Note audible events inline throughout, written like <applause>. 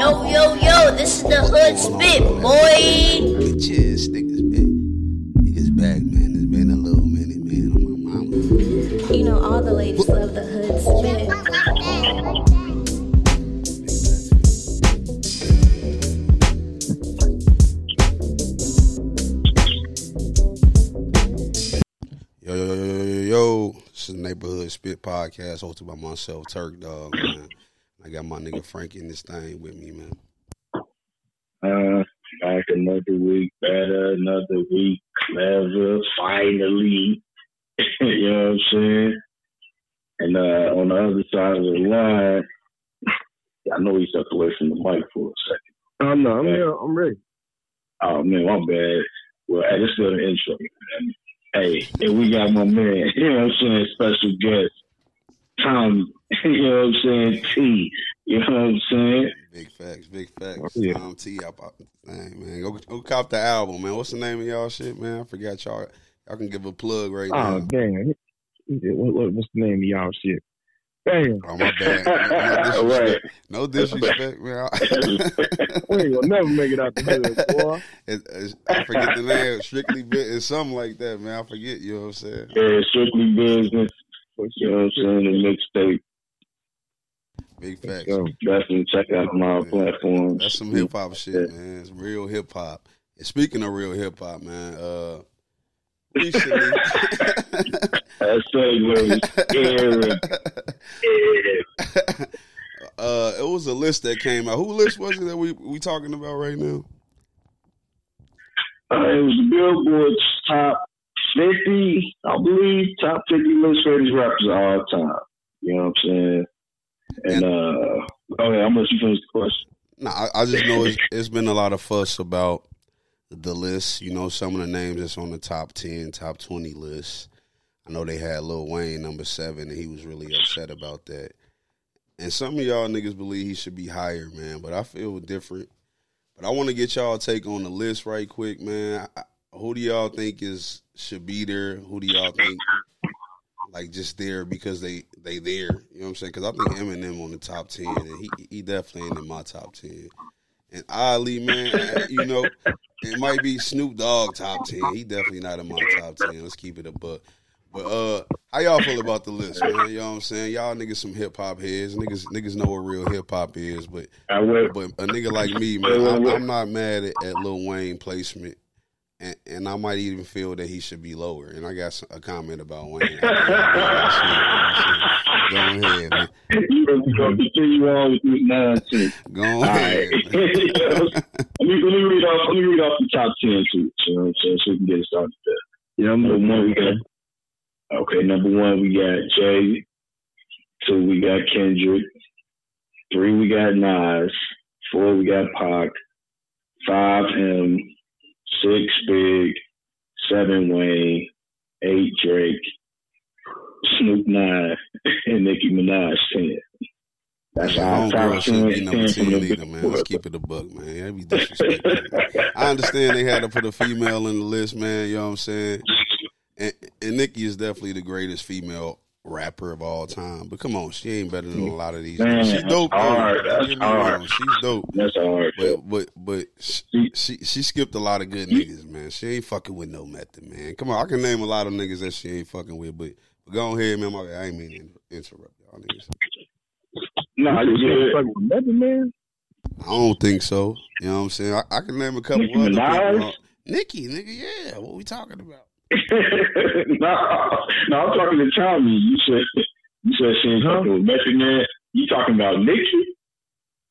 Yo, yo, yo, this is the Hood Spit, boy. Bitches, niggas, man. Niggas back, man. It's been a little minute, man. On my mama. You know, all the ladies love the Hood Spit. Yo, yo, yo, yo, yo. This is Neighborhood Spit Podcast hosted by myself, Turk Dog, man. I got my nigga Frank in this thing with me, man. Uh, back another week, better another week, clever, finally. <laughs> you know what I'm saying? And uh, on the other side of the line, I know he stepped away from the mic for a second. Oh no, I'm here. I'm ready. Oh man, my bad. Well, hey, this is an intro. Man. Hey, and we got my man, <laughs> you know what I'm saying, special guest, Tommy, um, <laughs> you know what I'm saying, T, you know what I'm saying? Big facts, big facts. Oh, yeah. Tom T up out thing, man. Go, go cop the album, man. What's the name of y'all shit, man? I forgot y'all. Y'all can give a plug right Oh now. Oh, damn. What, what, what's the name of y'all shit? Damn. Oh, my bad. No, no <laughs> disrespect. No disrespect, man. <laughs> We ain't gonna never make it out the hood, boy. It- I forget the name. Strictly. It's something like that, man. I forget. You know what I'm saying? Yeah, strictly business, you know what I'm saying, the mixtape. Big facts. So, Definitely check out my platforms. That's some hip hop shit, man. It's real hip hop. And speaking of real hip hop, man, uh, recently, <laughs> That segue, <laughs> uh, it was a list that came out. Who list was it that we we talking about right now? Uh, it was the Billboard's top 50, I believe, top 50 most famous rappers of all time. You know what I'm saying? And, uh, oh yeah, I'm gonna let you finish the question. No, I, I just know it's, it's been a lot of fuss about the list. You know, some of the names that's on the top ten, top twenty list. I know they had Lil Wayne number seven, and he was really upset about that. And some of y'all niggas believe he should be higher, man. But I feel different. But I want to get y'all take on the list right quick, man. I, who do y'all think is should be there? Who do y'all think like just there because they they there? You know what I'm saying? Because I think Eminem on the top ten, and he he definitely ain't in my top ten. And Ali, man, you know, it might be Snoop Dogg top ten. He definitely not in my top ten. Let's keep it a buck. But uh, how y'all feel about the list, man? You know what I'm saying? Y'all niggas some hip hop heads. Niggas niggas know what real hip hop is, but but a nigga like me, man, I'm, I'm not mad at, at Lil Wayne placement, and, and I might even feel that he should be lower. And I got a comment about Wayne. <laughs> Go ahead, man. you continue on with nonsense. Go All ahead. right. <laughs> let, me, let me read off. Let me read off the top ten too. You know what I'm saying? So we can get started there. yeah, I'm Number one, we got. Okay, number one, we got Jay. Two, we got Kendrick. Three, we got Nas. Four, we got Pac. Five, him. Six, Big. Seven, Wayne. Eight, Drake. Snoop nine, <laughs> and Nicki Minaj ten. That's Yeah, our top shouldn't be number 10 from either, man. Let's keep it a buck, man. That'd be disrespectful. I understand they had to put a female in the list, man. You know what I'm saying? And, and Nicki is definitely the greatest female rapper of all time. But come on, she ain't better than a lot of these. Man, She's dope, though. that's hard. Don't That's hard. wrong. She's dope. That's hard. But but but she, she she skipped a lot of good niggas, man. She ain't fucking with no method, man. Come on, I can name a lot of niggas that she ain't fucking with, but, but go ahead, man. I ain't mean to interrupt y'all niggas. Nah, you you can't good. fuck with nothing, man. I don't think so. You know what I'm saying? I, I can name a couple Nicki other Minaj? Uh, people. Nikki, nigga, yeah. What we talking about? <laughs> no, no, I'm talking to Tommy. You said you said she ain't Huh? fucking with Method Man. You talking about Nicki?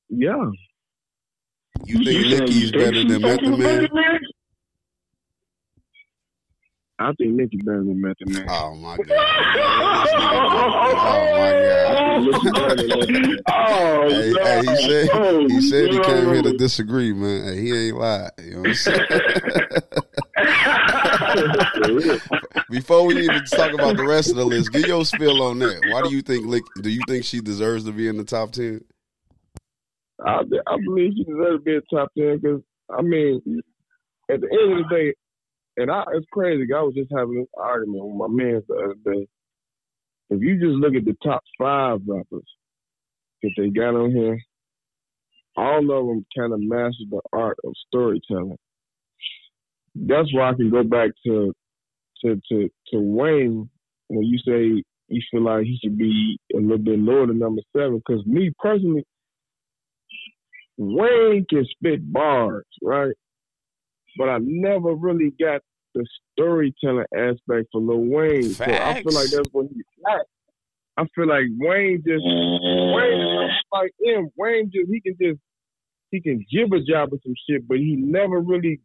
Yeah. You think said Nicki's you think better than fucking Method with Man? Method Man? I think Nicki better than Method Man. Oh my god! Oh my god! oh, Hey, no. hey, he said Oh, he said he came here to disagree, man. Hey, he ain't lied. You know what I'm saying? <laughs> Before we even talk about the rest of the list, get your spill on that. Why do you think? Lick- Do you think she deserves to be in the top ten? I, I believe she deserves to be in the top ten because I mean, at the end of the day, and I it's crazy. I was just having this argument with my man the other day. If you just look at the top five rappers that they got on here, all of them kind of master the art of storytelling. That's why I can go back to to to to Wayne when you say you feel like he should be a little bit lower than number seven. Because me personally, Wayne can spit bars, right? But I never really got the storytelling aspect for Lil Wayne. So I feel like that's what he's at. I feel like Wayne just Wayne like him. Wayne just he can just he can give a job with some shit, but he never really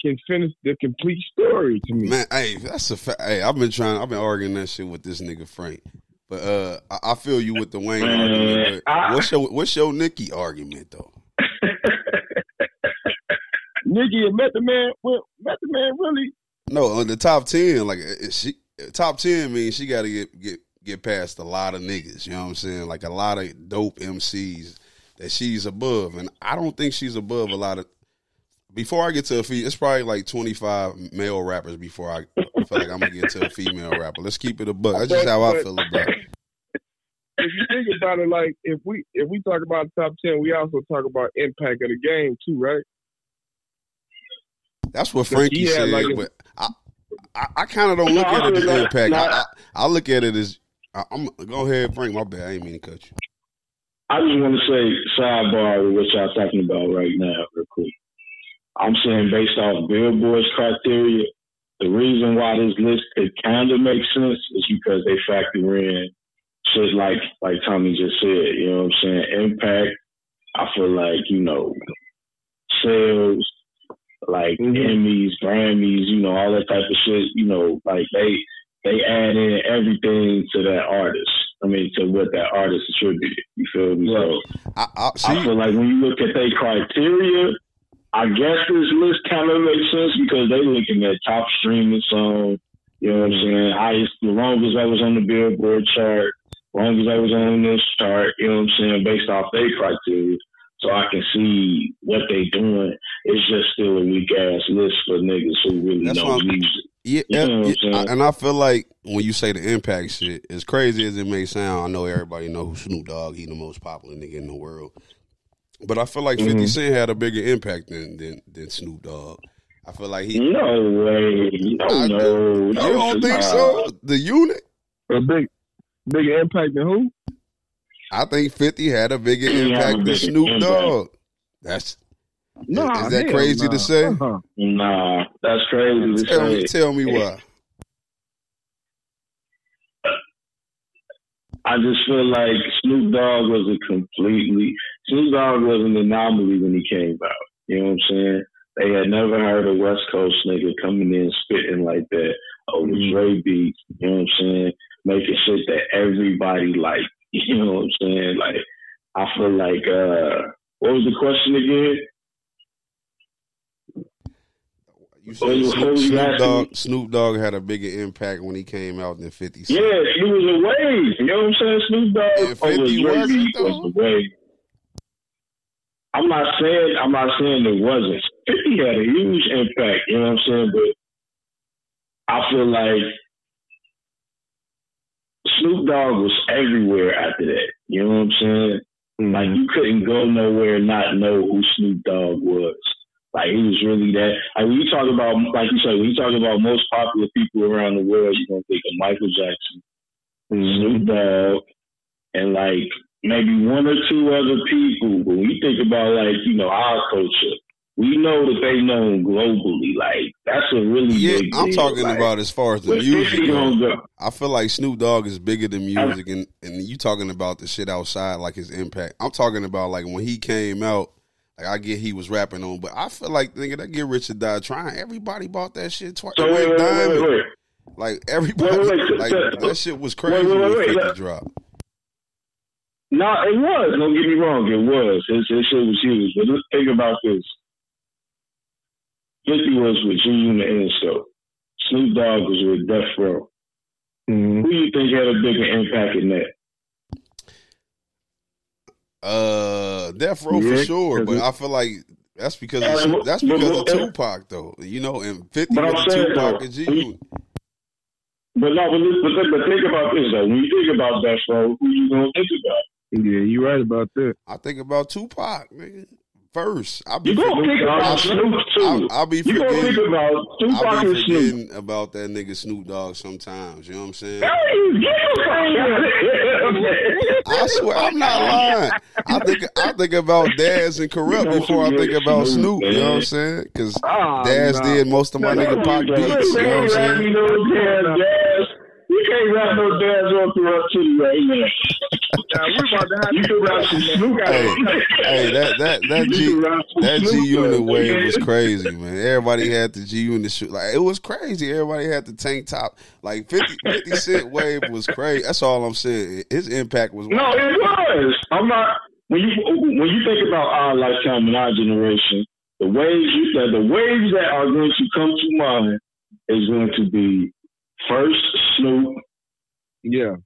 can finish the complete story to me. Man, hey, that's a fact. Hey, I've been trying. I've been arguing that shit with this nigga Frank. But uh, I, I feel you with the Wayne argument. But what's your what's your Nicki argument though? Nicki and Method Man, well, Method Man really. No, on the top ten, like uh, uh, she top ten means she got to get get get past a lot of niggas. You know what I'm saying? Like a lot of dope MCs that she's above, and I don't think she's above a lot of. Before I get to a female, it's probably like 25 male rappers before I feel like I'm gonna get to a female rapper. Let's keep it a buck. That's just how I feel about it. If you think about it, like if we if we talk about top ten, we also talk about impact of the game too, right? That's what Frankie said, like but I I, I kind of don't look no, at it as impact. No, I, I, look at it as I, am go ahead, Frank. My bad. I ain't mean to cut you. I just want to say sidebar with what y'all talking about right now, real quick. I'm saying based off Billboard's criteria, the reason why this list could kind of make sense is because they factor in shit like like Tommy just said. You know what I'm saying? Impact. I feel like you know sales, like mm-hmm. Emmys, Grammys, you know all that type of shit. You know, like they they add in everything to that artist. I mean, to what that artist attributed. You feel me? So I, I, I feel like when you look at their criteria, I guess this list kind of makes sense because they looking at top streaming song. You know what I'm saying? Highest, the longest I was on the Billboard chart, long as I was on this chart. You know what I'm saying? Based off their criteria, so I can see what they doing. It's just still a weak ass list for niggas who really That's know music. Yeah, you know yeah and I feel like when you say the impact shit, as crazy as it may sound, I know everybody know who Snoop Dogg. He the most popular nigga in the world. But I feel like 50 mm-hmm. Cent had a bigger impact than, than than Snoop Dogg. I feel like he. No way. No, I, no, You don't think so? The unit? A big, bigger impact than who? I think 50 had a bigger impact than Snoop Dogg. That's Nah, is, that crazy nah. to say? Uh-huh. Nah, that's crazy to tell say. Me, tell me why. I just feel like Snoop Dogg was a completely Snoop Dogg was an anomaly when he came out. You know what I'm saying? They had never heard a West Coast nigga coming in spitting like that over mm-hmm. Dre beats. You know what I'm saying? Making shit that everybody liked. <laughs> You know what I'm saying? Like I feel like uh what was the question again? You said Snoop, Snoop Dogg. Snoop Dogg had a bigger impact when he came out than Fifty. Cent. Yeah, he was a wave. You know what I'm saying? Snoop Dogg yeah, 50 was, was a wave. I'm not saying I'm not saying it wasn't. Fifty had a huge impact. You know what I'm saying? But I feel like Snoop Dogg was everywhere after that. You know what I'm saying? Mm-hmm. Like you couldn't go nowhere and not know who Snoop Dogg was. Like he was really that. Like when you talk about, like you said, when you talk about most popular people around the world, you're gonna think of Michael Jackson, Snoop Dogg, and like maybe one or two other people. But when you think about like you know our culture, we know that they know globally. Like that's a really yeah. Big I'm deal. talking like, about as far as the music. Go. I feel like Snoop Dogg is bigger than music, and and you talking about the shit outside, like his impact. I'm talking about like when he came out like I get he was rapping on, but I feel like nigga that get rich or die trying. Everybody bought that shit twice. So wait, wait, wait, wait, Like everybody, <laughs> like that shit was crazy wait, wait, wait, wait. drop. No, it was. Don't get me wrong, it was. His, his shit was huge. But let's think about this. 50 was with G Unit and so Snoop Dogg was with Death Row. Mm-hmm. Who do you think had a bigger impact in that? Uh, Death Row yeah, for sure, but I feel like that's because of, that's because of Tupac though. You know, and fifty with Tupac and G. But no, but, but, but think about this though. When you think about Death Row, who you gonna think about? Yeah, you're right about that. I think about Tupac, nigga. First, I'll be You gonna think about Snoop too. I'll, I'll be you gonna think about Tupac and Snoop. about that nigga Snoop Dogg sometimes. You know what I'm saying? <laughs> I swear, I'm not lying. I think I think about Daz and Kurupt before I think about Snoop. You know what I'm saying? Because Ah, Daz did most of my nigga Pac beats. You know what I'm saying? You know, damn dance. You can't rap no dance on Corrupt City right now. Nah, we about to have You can rap some Snoop. Hey, hey, that that that G can rap some that G Snoop, Unit wave was crazy, man. Everybody had the G Unit shoot. Like it was crazy. Everybody had the tank top. Like 50, 50 Cent wave was crazy. That's all I'm saying. His impact was No, it was. I'm not. When you when you think about our lifetime and our generation, the waves that the, the waves that are going to come to mind is going to be first Snoop. Yeah.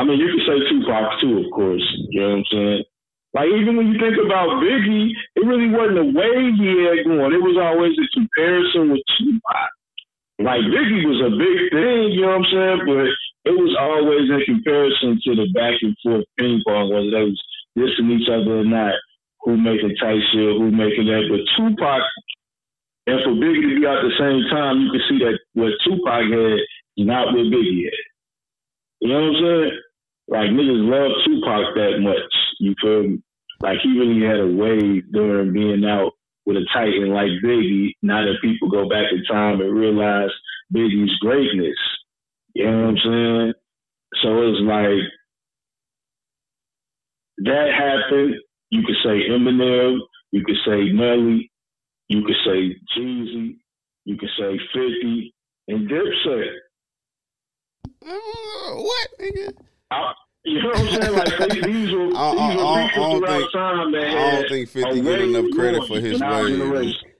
I mean, you could say Tupac too, of course. You know what I'm saying? Like even when you think about Biggie, it really wasn't the way he had going. It was always a comparison with Tupac. Like Biggie was a big thing, you know what I'm saying? But it was always in comparison to the back and forth ping pong, whether they was dissing each other or not, who making tight shit, who making that. But Tupac and for Biggie to be out at the same time, you can see that what Tupac had is not what Biggie had. You know what I'm saying? Like niggas love Tupac that much. You feel me? Like he really had a way during being out with a titan like Biggie. Now that people go back in time and realize Biggie's greatness. You know what I'm saying? So it's like that happened. You could say Eminem, you could say Nelly, you could say Jeezy, you could say 50, and Dipset. Uh, what, nigga? I, you know what I'm saying? Like they, <laughs> these were these I- I- were I- I don't think- time that I don't think 50 a get enough credit for his in our wave. generation.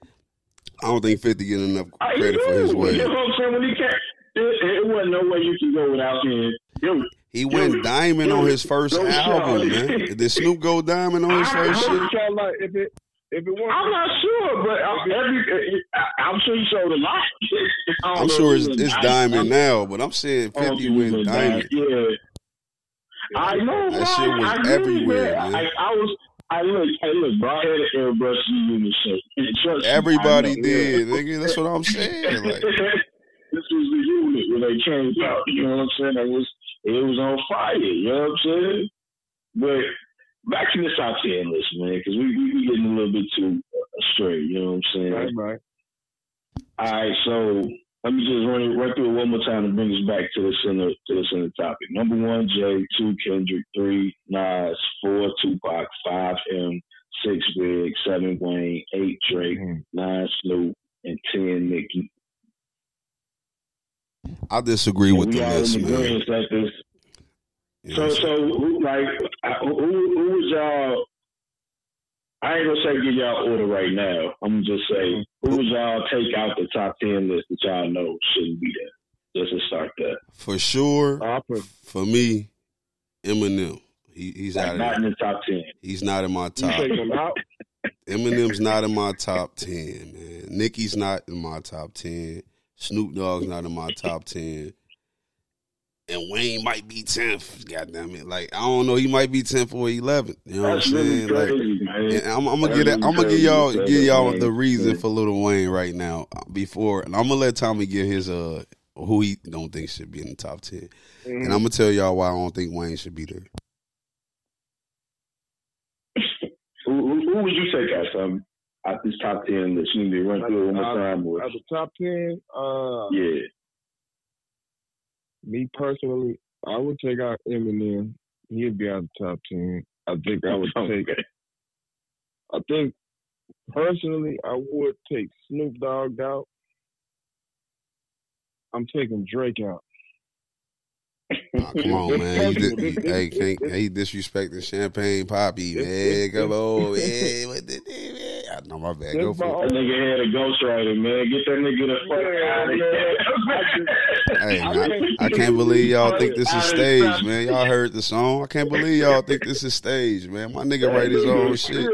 I don't think 50 get enough credit for his do. wave. You know what I'm saying? When he came, it, it wasn't no way you could go without him. Yo, He went Yo, diamond yo, on his first album, man. Did Snoop go diamond on his I- first I- shit? What y'all like if it if it I'm wasn't sure, but I, every, I, I'm sure he sold a lot. <laughs> I don't I'm sure it's, it's diamond. diamond now, but I'm saying 50 think went went diamond. Yeah. I know, That bro. shit was I agree, everywhere, man. man. I, I was, I look, I look, bro. I had an airbrush unit shirt. And trust me, Everybody know, did, yeah. nigga. That's what I'm saying. Like, <laughs> this was the unit when they came out. You know what I'm saying? It was, it was on fire. You know what I'm saying? But back to the top ten list, man, because we we we getting a little bit too uh, astray. You know what I'm saying? right, right. All right, so let me just run it run through it one more time to bring us back to the center to the center topic. Number one, Jay. Two, Kendrick. Three, Nas. Four, Tupac. Five, Em. Six, Big. Seven, Wayne. Eight, Drake. Mhm. Nine, Snoop. And ten, Nicki. I disagree And with the list, man. agreement that this. You So, so like, who, who was y'all? I ain't gonna say give y'all order right now. I'm gonna just say mm-hmm. who was y'all take out the top ten list that y'all know shouldn't be there. Just to start that. For sure, I put for me, Eminem. He, he's Like out not of in the top ten. He's not in my you top. take them out. Eminem's not in my top ten, man. Nicki's not in my top ten. Snoop Dogg's not in my top ten. And Wayne might be tenth. Goddamn it! Like I don't know, he might be tenth or eleventh. You know That's what I'm really saying? Like, crazy, man. I'm, I'm gonna get it. really I'm gonna give y'all to say give y'all man. the reason for Little Wayne right now uh, before, and I'm gonna let Tommy give his uh who he don't think should be in the top 10 and I'm gonna tell y'all why I don't think Wayne should be there. <laughs> Who, who, who would you take out some at this top ten list? You need to run through it one more time. Or, At the top ten, uh, yeah. Me personally, I would take out Eminem. He'd be out the top ten. I think I would <laughs> take. I think personally, I would take Snoop Dogg out. I'm taking Drake out. Aw, come on, <laughs> man. He, di- he- hey, can't, he disrespecting Champagne Papi, <laughs> man. Come on, man. What the, man? I know my bad. Go my for it. That nigga had a ghostwriter, man. Get that nigga the fuck Yeah, out of here. <laughs> Hey, I, I can't believe y'all think this is staged, man. Y'all heard the song. I can't believe y'all think this is staged, man. My nigga write his own shit.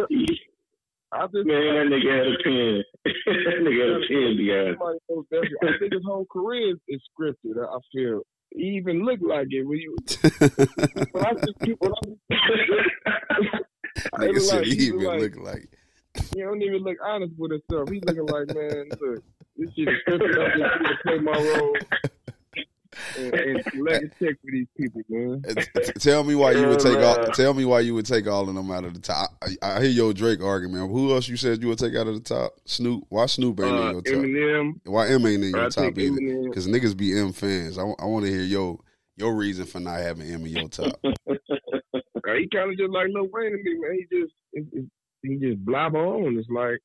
I just Man, that nigga had a pen. <laughs> that nigga had a pen behind. Somebody knows that. I think his whole career is, is scripted. I I feel he even looked like it when you. <laughs> when I just keep, when I, Nigga said like, he even like, look like. He don't even look honest with himself. He's looking like, man, look, this shit is simple enough just to play my role and, and collect a check for these people, man. Tell me why you would take all. Tell me why you would take all of them out of the top. I, I hear your Drake argument. Who else you said you would take out of the top? Snoop. Why Snoop ain't in Uh, your top? Eminem, Why M ain't in your I top think either? Eminem. Because niggas be M fans. I, want to hear your your reason for not having M in your top. <laughs> He kind of just like Lil Wayne to me, man. He just it, it, he just blabber on. It's like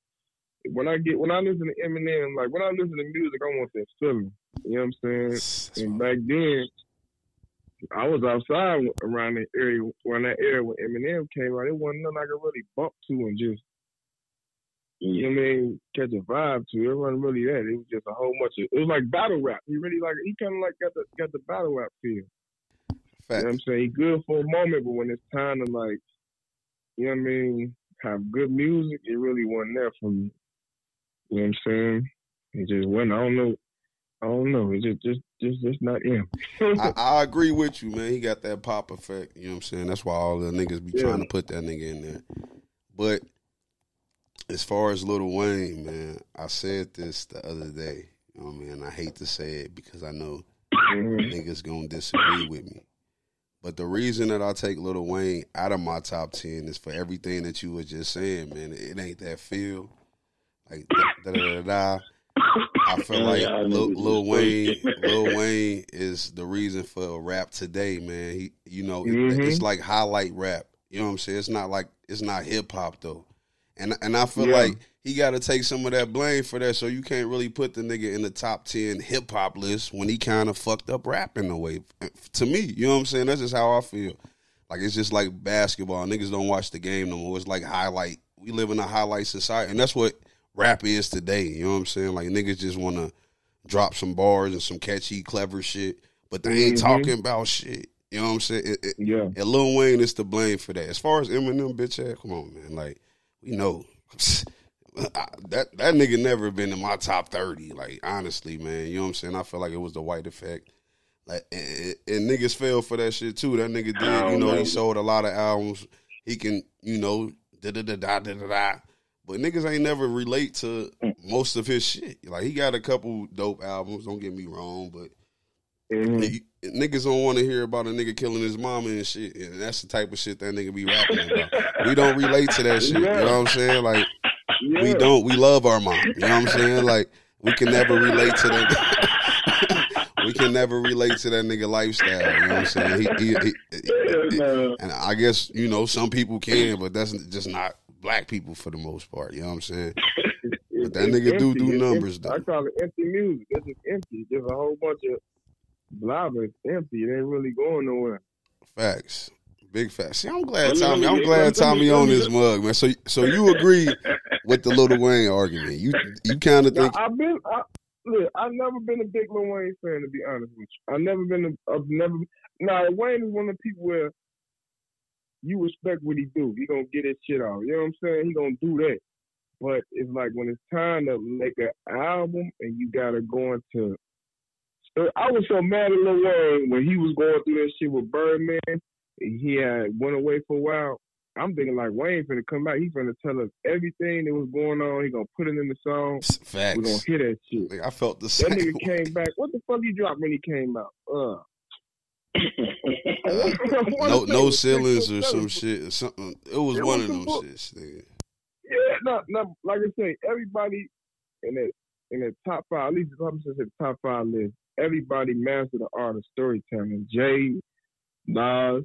when I get when I listen to Eminem, like when I listen to music, I want that feeling. You know what I'm saying? And back then, I was outside around that area, around that area when Eminem came out. It wasn't nothing I could really bump to and just, you know what I mean, catch a vibe to. It wasn't really that. It was just a whole bunch of. It was like battle rap. He really like he kind of like got the got the battle rap feel. You know what I'm saying? He good for a moment, but when it's time to like, you know what I mean, have good music, it really wasn't there for me. You know what I'm saying? It just wasn't. I don't know. I don't know. It's just, just, just, just not him. I, I agree with you, man. He got that pop effect. You know what I'm saying? That's why all the niggas be Yeah. trying to put that nigga in there. But as far as Little Wayne, man, I said this the other day. You know what I mean? I hate to say it because I know Mhm. niggas gonna disagree with me. But the reason that I take Lil Wayne out of my top ten is for everything that you were just saying, man. It ain't that feel. Like da da da da. I feel like Lil, Lil Wayne. Lil Wayne is the reason for rap today, man. He, you know, it- Mhm. it's like highlight rap. You know what I'm saying? It's not like it's not hip hop though, and and I feel Yeah. like he got to take some of that blame for that. So you can't really put the nigga in the top ten hip hop list when he kind of fucked up rap in a way. To me, you know what I'm saying? That's just how I feel. Like it's just like basketball. Niggas don't watch the game no more. It's like highlight. We live in a highlight society, and that's what rap is today. You know what I'm saying? Like niggas just want to drop some bars and some catchy, clever shit, but they ain't Mhm. talking about shit. You know what I'm saying? It, it, Yeah. and Lil Wayne is to blame for that. As far as Eminem, bitch ass, come on, man. Like we know <laughs> that that nigga never been in my top thirty. Like honestly, man, you know what I'm saying? I feel like it was the white effect. Like and, and niggas fell for that shit too. That nigga did, you know, know. he sold a lot of albums. He can, you know, da da da da da da da. But niggas ain't never relate to most of his shit. Like he got a couple dope albums. Don't get me wrong, but Mhm. niggas don't want to hear about a nigga killing his mama and shit. And that's the type of shit that nigga be rapping about. We don't relate to that shit. You know what I'm saying? Like Yeah. we don't. We love our mom. You know what I'm saying? Like we can never relate to that. <laughs> we can never relate to that nigga lifestyle. You know what I'm saying? He, he, he, and I guess you know some people can, but that's just not black people for the most part. You know what I'm saying? <laughs> But that it's nigga do empty. do It's numbers, though. I call it empty music. It's just empty. There's a whole bunch of blabber. It's empty. It ain't really going nowhere. Facts. Big facts. See, I'm glad Tommy. I'm glad Tommy on this mug, man. So, so you agree with the Little Wayne argument? You, you kind of Now, think I've been, I, look, I've never been a big Lil Wayne fan to be honest with you. I've never been, a, I've never. Now Wayne is one of the people where you respect what he do. He gonna get his shit out. You know what I'm saying? He gonna do that. But it's like when it's time to make an album and you gotta go into. So I was so mad at Lil Wayne when he was going through that shit with Birdman. and He had went away for a while. I'm thinking like Wayne finna come back. He finna tell us everything that was going on. He gonna put it in the song. facts? We gonna hear that shit. Like, I felt the same. That same. nigga came back. What the fuck he dropped when he came out? Uh. <laughs> no, no ceilings or some shit. Or something. It was It one was of them some shits. Nigga. Yeah, no, no. Like I say, everybody in that in the top five, at least I'm just the top five list. Everybody mastered the art of storytelling. Jay, Nas,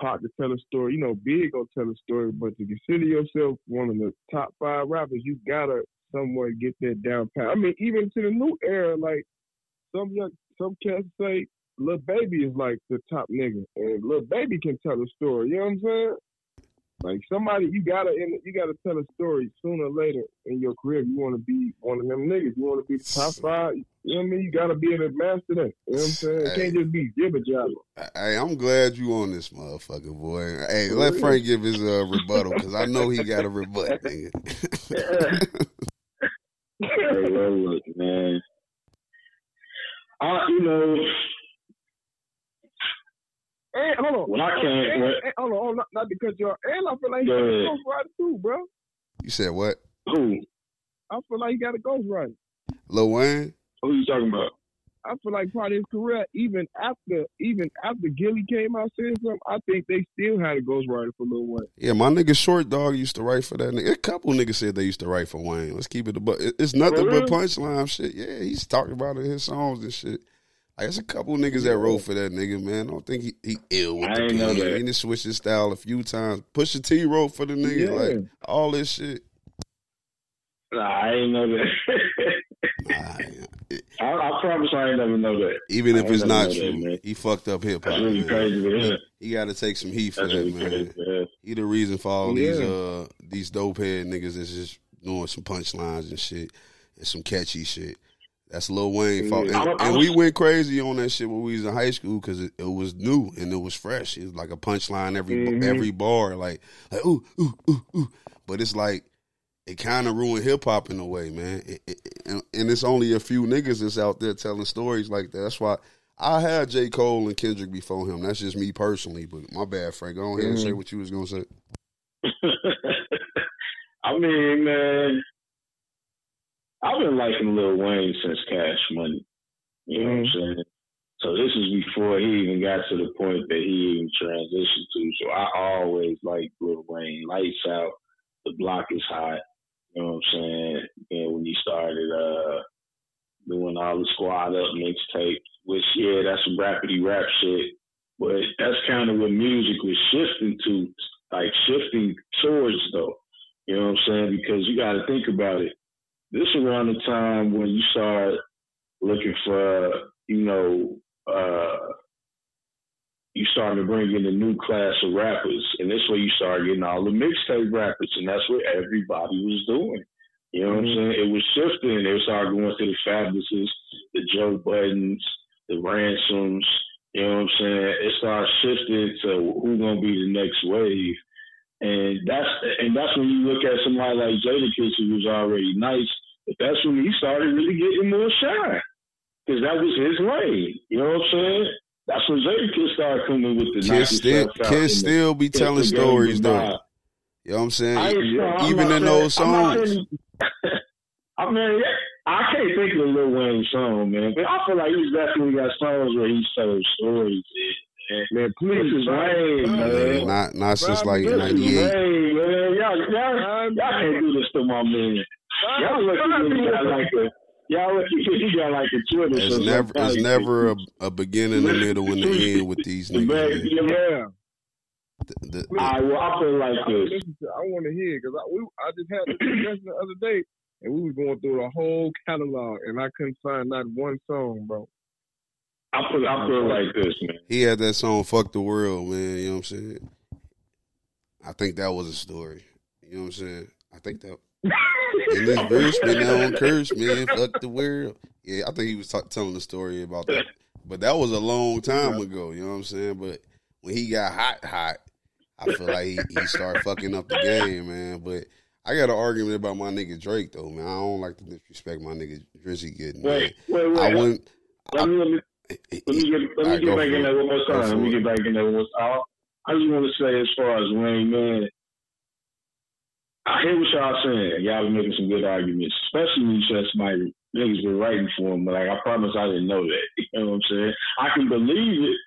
Pop to tell a story. You know, Big gonna tell a story, but to consider yourself one of the top five rappers, you gotta somewhat get that down pat. I mean, even to the new era, like some young, some cats say, Lil Baby is like the top nigga, and Lil Baby can tell a story. You know what I'm saying? Like somebody, you gotta you gotta tell a story sooner or later in your career. You want to be one of them niggas. You want to be the top five. You know what I mean? You gotta be able to master that. You know what I'm saying? It can't just be jibber jabber. Hey, I'm glad you on this motherfucker, boy. Hey, let Frank give his uh, rebuttal because I know he got a rebuttal. nigga. <laughs> hey, well, look, man. I, you know, and, hold on. When I came, and, when, and, hold on, hold on, not, not because you're, and I feel like he got a ahead. ghostwriter too, bro. You said what? who? I feel like he got a ghost ghostwriter. Lil Wayne? Who you talking about? I feel like part of his career, even after even after Gillie came out saying something, I think they still had a ghostwriter for Lil Wayne. Yeah, my nigga Short Dog used to write for that nigga. A couple niggas said they used to write for Wayne. Let's keep it a but it's nothing For but punchline shit. Yeah, he's talking about it in his songs and shit. Like, there's a couple niggas that wrote for that nigga, man. I don't think he, he ill with I the ain't know that. He switched his style a few times. Pusha T wrote for the nigga, Yeah. like all this shit. Nah, I ain't know that. Nah, <laughs> I, I promise I ain't never know that. even if it's not that, true, man. he fucked up hip hop. Really crazy. He got to take some heat for That's that, really man. crazy. He the reason for all these uh these dope head niggas that's just doing some punchlines and shit and some catchy shit. That's Lil Wayne fault. Yeah. And, I- I and we went crazy on that shit when we was in high school because it, it was new and it was fresh. It was like a punchline every Mhm. every bar, like like ooh ooh ooh ooh. But it's like it kind of ruined hip hop in a way, man. It, it, and, and it's only a few niggas that's out there telling stories like that. That's why I had J Cole and Kendrick before him. That's just me personally. But my bad, Frank. Go ahead and say Mhm. what you was gonna say. <laughs> I mean, man, I've been liking Lil Wayne since Cash Money. You know what I'm saying? So this is before he even got to the point that he even transitioned to. So I always liked Lil Wayne. Lights out, the block is hot. You know what I'm saying? And when he started uh doing all the squad up mixtapes, which yeah, that's some rapidy rap shit. But that's kind of what music was shifting to, like shifting towards though. You know what I'm saying? Because you got to think about it. This around the time when you start looking for, you know, uh, you started to bring in a new class of rappers, and this way you start getting all the mixtape rappers, and that's what everybody was doing. You know what I'm saying? It was shifting. They started going to the Fabolouses, the Joe Buddens, the Ransoms. You know what I'm saying? It started shifting to who gonna be the next wave. And that's and that's when you look at somebody like Jadakiss who was already nice, that's when he started really getting more shine. Because that was his lane. You know what I'm saying? That's when Jadakiss started coming with the knock Kids still, yourself kids still be telling stories though. You know what I'm saying? I ain't- I'm Even not in saying- those songs. <laughs> I mean, I can't think of a Lil Wayne song, man. But I feel like he's definitely got songs where he's telling stories. And, Man, and please, is Wayne, Brian, man. Not not since like This is '98. Wayne, man. Y'all, y'all, y'all can't do this to my man. Y'all lucky Brian, he got like a. Y'all lucky he got like a Twitter. It's so never it's never a, a beginning, a middle, and the end with these niggas. yeah. Yeah. The- the- All right, well, I feel like this. I want to hear because I, we, I just had this discussion the other day, and we was going through the whole catalog, and I couldn't find not one song, bro. I feel, I feel like this, man. he had that song "Fuck the World," man. You know what I'm saying? I think that was a story. You know what I'm saying? I think that. In this verse, been down curse, man. Fuck the world. Yeah, I think he was t- telling the story about that. But that was a long time ago. You know what I'm saying? But when he got hot, hot, I feel like he, he started fucking up the game, man. But I got an argument about my nigga Drake, though, man. I don't like to disrespect my nigga Drizzy getting. Wait, man. wait, wait. I wouldn't. let me, let me, let me get, let me get back in there one more time. Let me get back in there one more time. I just want to say, as far as Wayne, man, I hear what y'all saying. Y'all been making some good arguments, especially when you said somebody niggas been writing for him. But like, I promise I didn't know that. <laughs> You know what I'm saying? I can believe it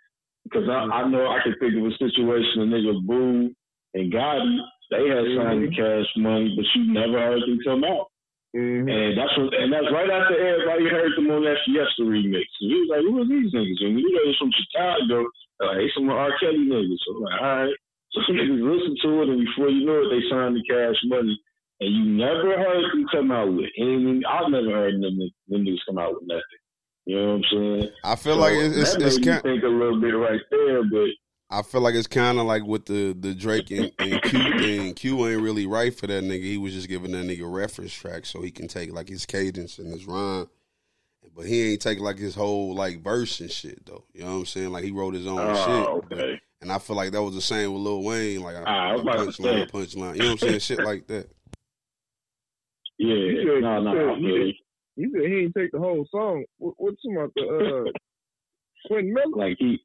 because I, I know I can think of a situation. A nigga Boo and Gotti, they had signed the cash money, but you never heard them come out. Mm-hmm. And that's what, and that's right after everybody heard them on that Fiesta remix. And he was like, "Who are these niggas?" And we know they're from Chicago. Like, hey, some R. Kelly niggas. So I'm like, all right. So some niggas listen to it, and before you know it, they signed the Cash Money. And you never heard them come out with anything. I've never heard them, them niggas come out with nothing. You know what I'm saying? I feel So like it's it's, that it's kind. think a little bit right there, but I feel like it's kind of like with the the Drake and, and Q thing. Q ain't really right for that nigga. He was just giving that nigga reference track so he can take like his cadence and his rhyme. But he ain't take like his whole like verse and shit though. You know what I'm saying? Like he wrote his own oh, shit. okay. And I feel like that was the same with Lil Wayne. Like I was about to punchline, punchline. You know what I'm saying? shit like that. <laughs> Yeah, You said- no, no, you said- I feel you. You said he ain't take the whole song. What, what's about the uh, Quentin Miller? like he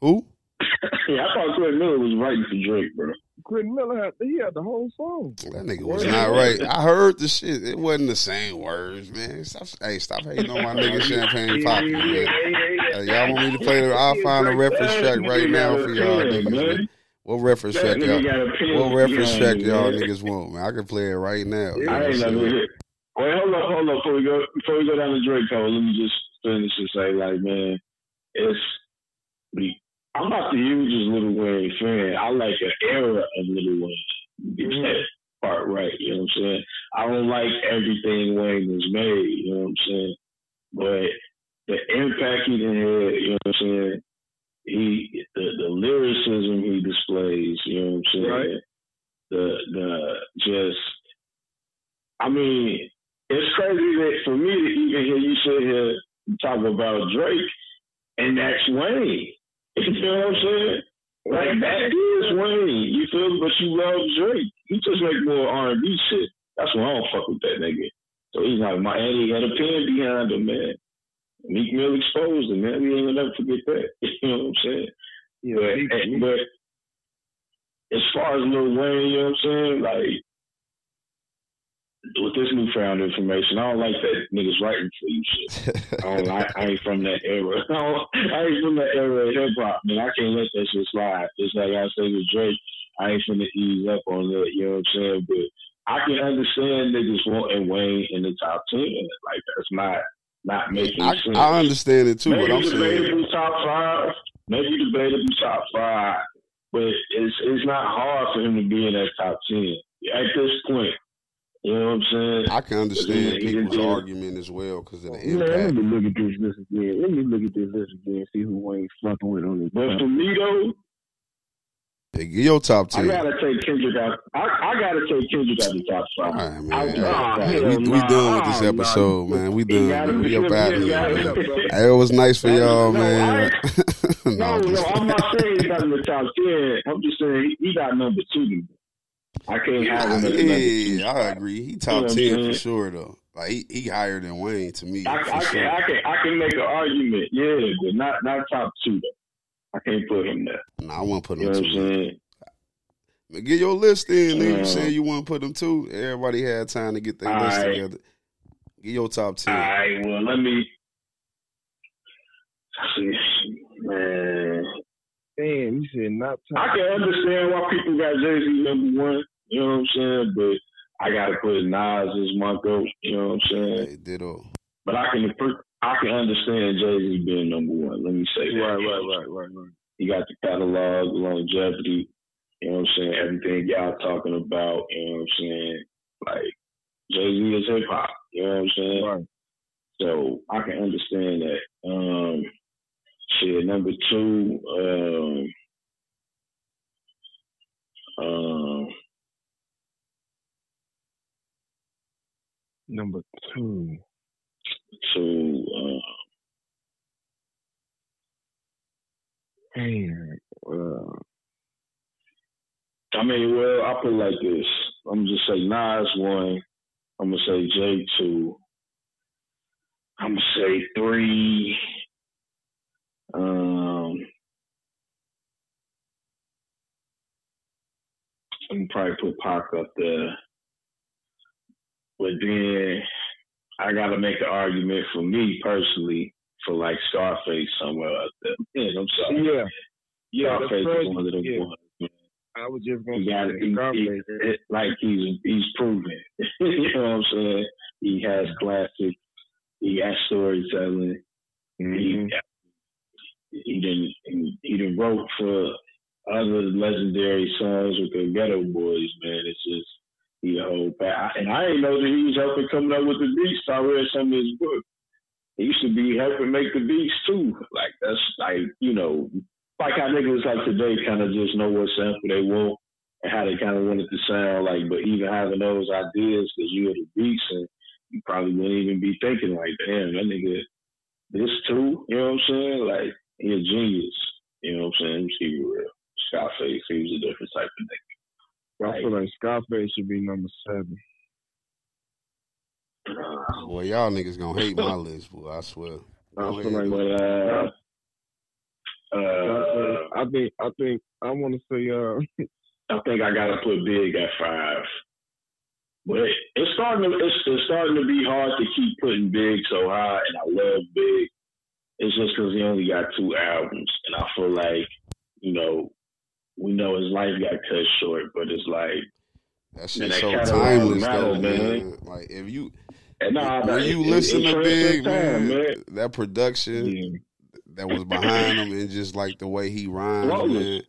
Who? <laughs> yeah, I thought Quentin Miller was writing for Drake, bro. Quentin Miller had he had the whole song. That nigga was not right. I heard the shit. It wasn't the same words, man. Stop, hey, stop hating on my nigga Champagne Papi, man. Y'all want me to play the? I'll find a reference track right now for y'all niggas. Man. What reference track y'all? What reference track y'all niggas want, man? I can play it right now. I ain't heard. Wait, hold on, hold on. Before we go, before we go down the Drake let me just finish and say, like, man, it's I'm not the hugest Lil Wayne fan. I like an era of Lil Wayne. Get mm-hmm. that part right. You know what I'm saying? I don't like everything Wayne has made. You know what I'm saying? But the impact he had, you know what I'm saying? He the, the lyricism he displays, you know what I'm saying? Right. The the just I mean, it's crazy that for me to even hear you sit here talk about Drake and that's Wayne. You know what I'm saying? Like that is Wayne. You feel? But you love Drake. He just make more R and B shit. That's why I don't fuck with that nigga. So he's like my and he had a pen behind him, man. Meek Mill exposed him, man. We ain't gonna never forget that. <laughs> You know what I'm saying? Yeah, but, eh, but as far as Lil Wayne, you know what I'm saying? Like with this newfound information, I don't like that niggas writing for you shit. <laughs> I, don't, I, I ain't from that era. <laughs> I, I ain't from that era of hip hop, man. I can't let that shit slide. Just like I say with Drake, I ain't finna ease up on that. You know what I'm saying? But I can understand niggas wanting Wayne in the top ten. Like that's not not making I, sense. I understand it too. Maybe what I'm debatable saying. top five. Maybe debatable top five. But it's it's not hard for him to be in that top ten at this point. You know what I'm saying? I can understand people's argument as well because of the impact. Man, let me look at this list again. Let me look at this list again. See who Wayne's fucking with on this. But for me though, Hey, get your top ten. I gotta take Kendrick out. I, I gotta take Kendrick out the top five. All right, man. I, we, we done with this episode, man. We done. We up out of here. Hey, it was nice for y'all, no, man. <laughs> no, no, no, I'm not saying he's not in the top ten. I'm just saying he, he got number two. I can't have him. Yeah, yeah I agree. He top ten for sure though. Like he, he higher than Wayne to me. I, I sure. can I can I can make an argument, yeah, but not not top two though. I can't put him there. No, I won't put him you know two. But get your list in. Uh, you saying you want to put them two? Everybody had time to get their list right. together. Get your top ten. All right. Well, let me. See, man. Damn, you said not top. I can understand why people got Jay Z number one. You know what I'm saying? But I gotta put Nas as my goat. You know what I'm saying? Hey, ditto. But I can I can understand Jay Z being number one. Let me say that. Right, right, right, right, right. He got the catalog, longevity. You know what I'm saying? Everything y'all talking about. You know what I'm saying? Like Jay Z is hip hop. You know what I'm saying? Right. So I can understand that. Um, shit. Number two. Um, um, Number two. Two. Uh, Man, uh, I mean, well, I put like this. I'm gonna just say Nas one. I'm gonna say Jay two. I'm gonna say three. Um, I'm probably put Pac up there. But then I got to make an argument for me personally for like Scarface somewhere out there. Yeah, I'm sorry. Yeah. Yeah, Scarface is one of them yeah. ones. I was just going to say he. He, it, like he's he's proven. <laughs> you know what I'm saying? He has classic. He has storytelling. Mm-hmm. He he didn't he, didn't wrote for other legendary songs with the Geto Boys. Man, it's just he whole back. And I didn't know that he was helping coming up with the beats. I read some of his books. He used to be helping make the beats too. Like that's like you know, like how niggas like today kind of just know what sample they want and how they kind of want it to sound. Like, but even having those ideas because you are the beats and you probably wouldn't even be thinking like, damn, that nigga this too. You know what I'm saying? Like he a genius. You know what I'm saying? Let's keep it real. Scarface, he was a different type of nigga. I feel like Scarface should be number seven. Boy, y'all niggas gonna hate my list, boy. I swear. <laughs> I feel like, uh, uh, I I think I think I want to say uh I think I gotta put Big at five. But it's starting to it's, it's starting to be hard to keep putting Big so high, and I love Big. It's just because he only got two albums, and I feel like you know we know his life got cut short, but it's like that shit's so timeless, though, man. man. Like if you and nah, when you listen to Big man, man, that production yeah. that was behind him, and just like the way he rhymes, man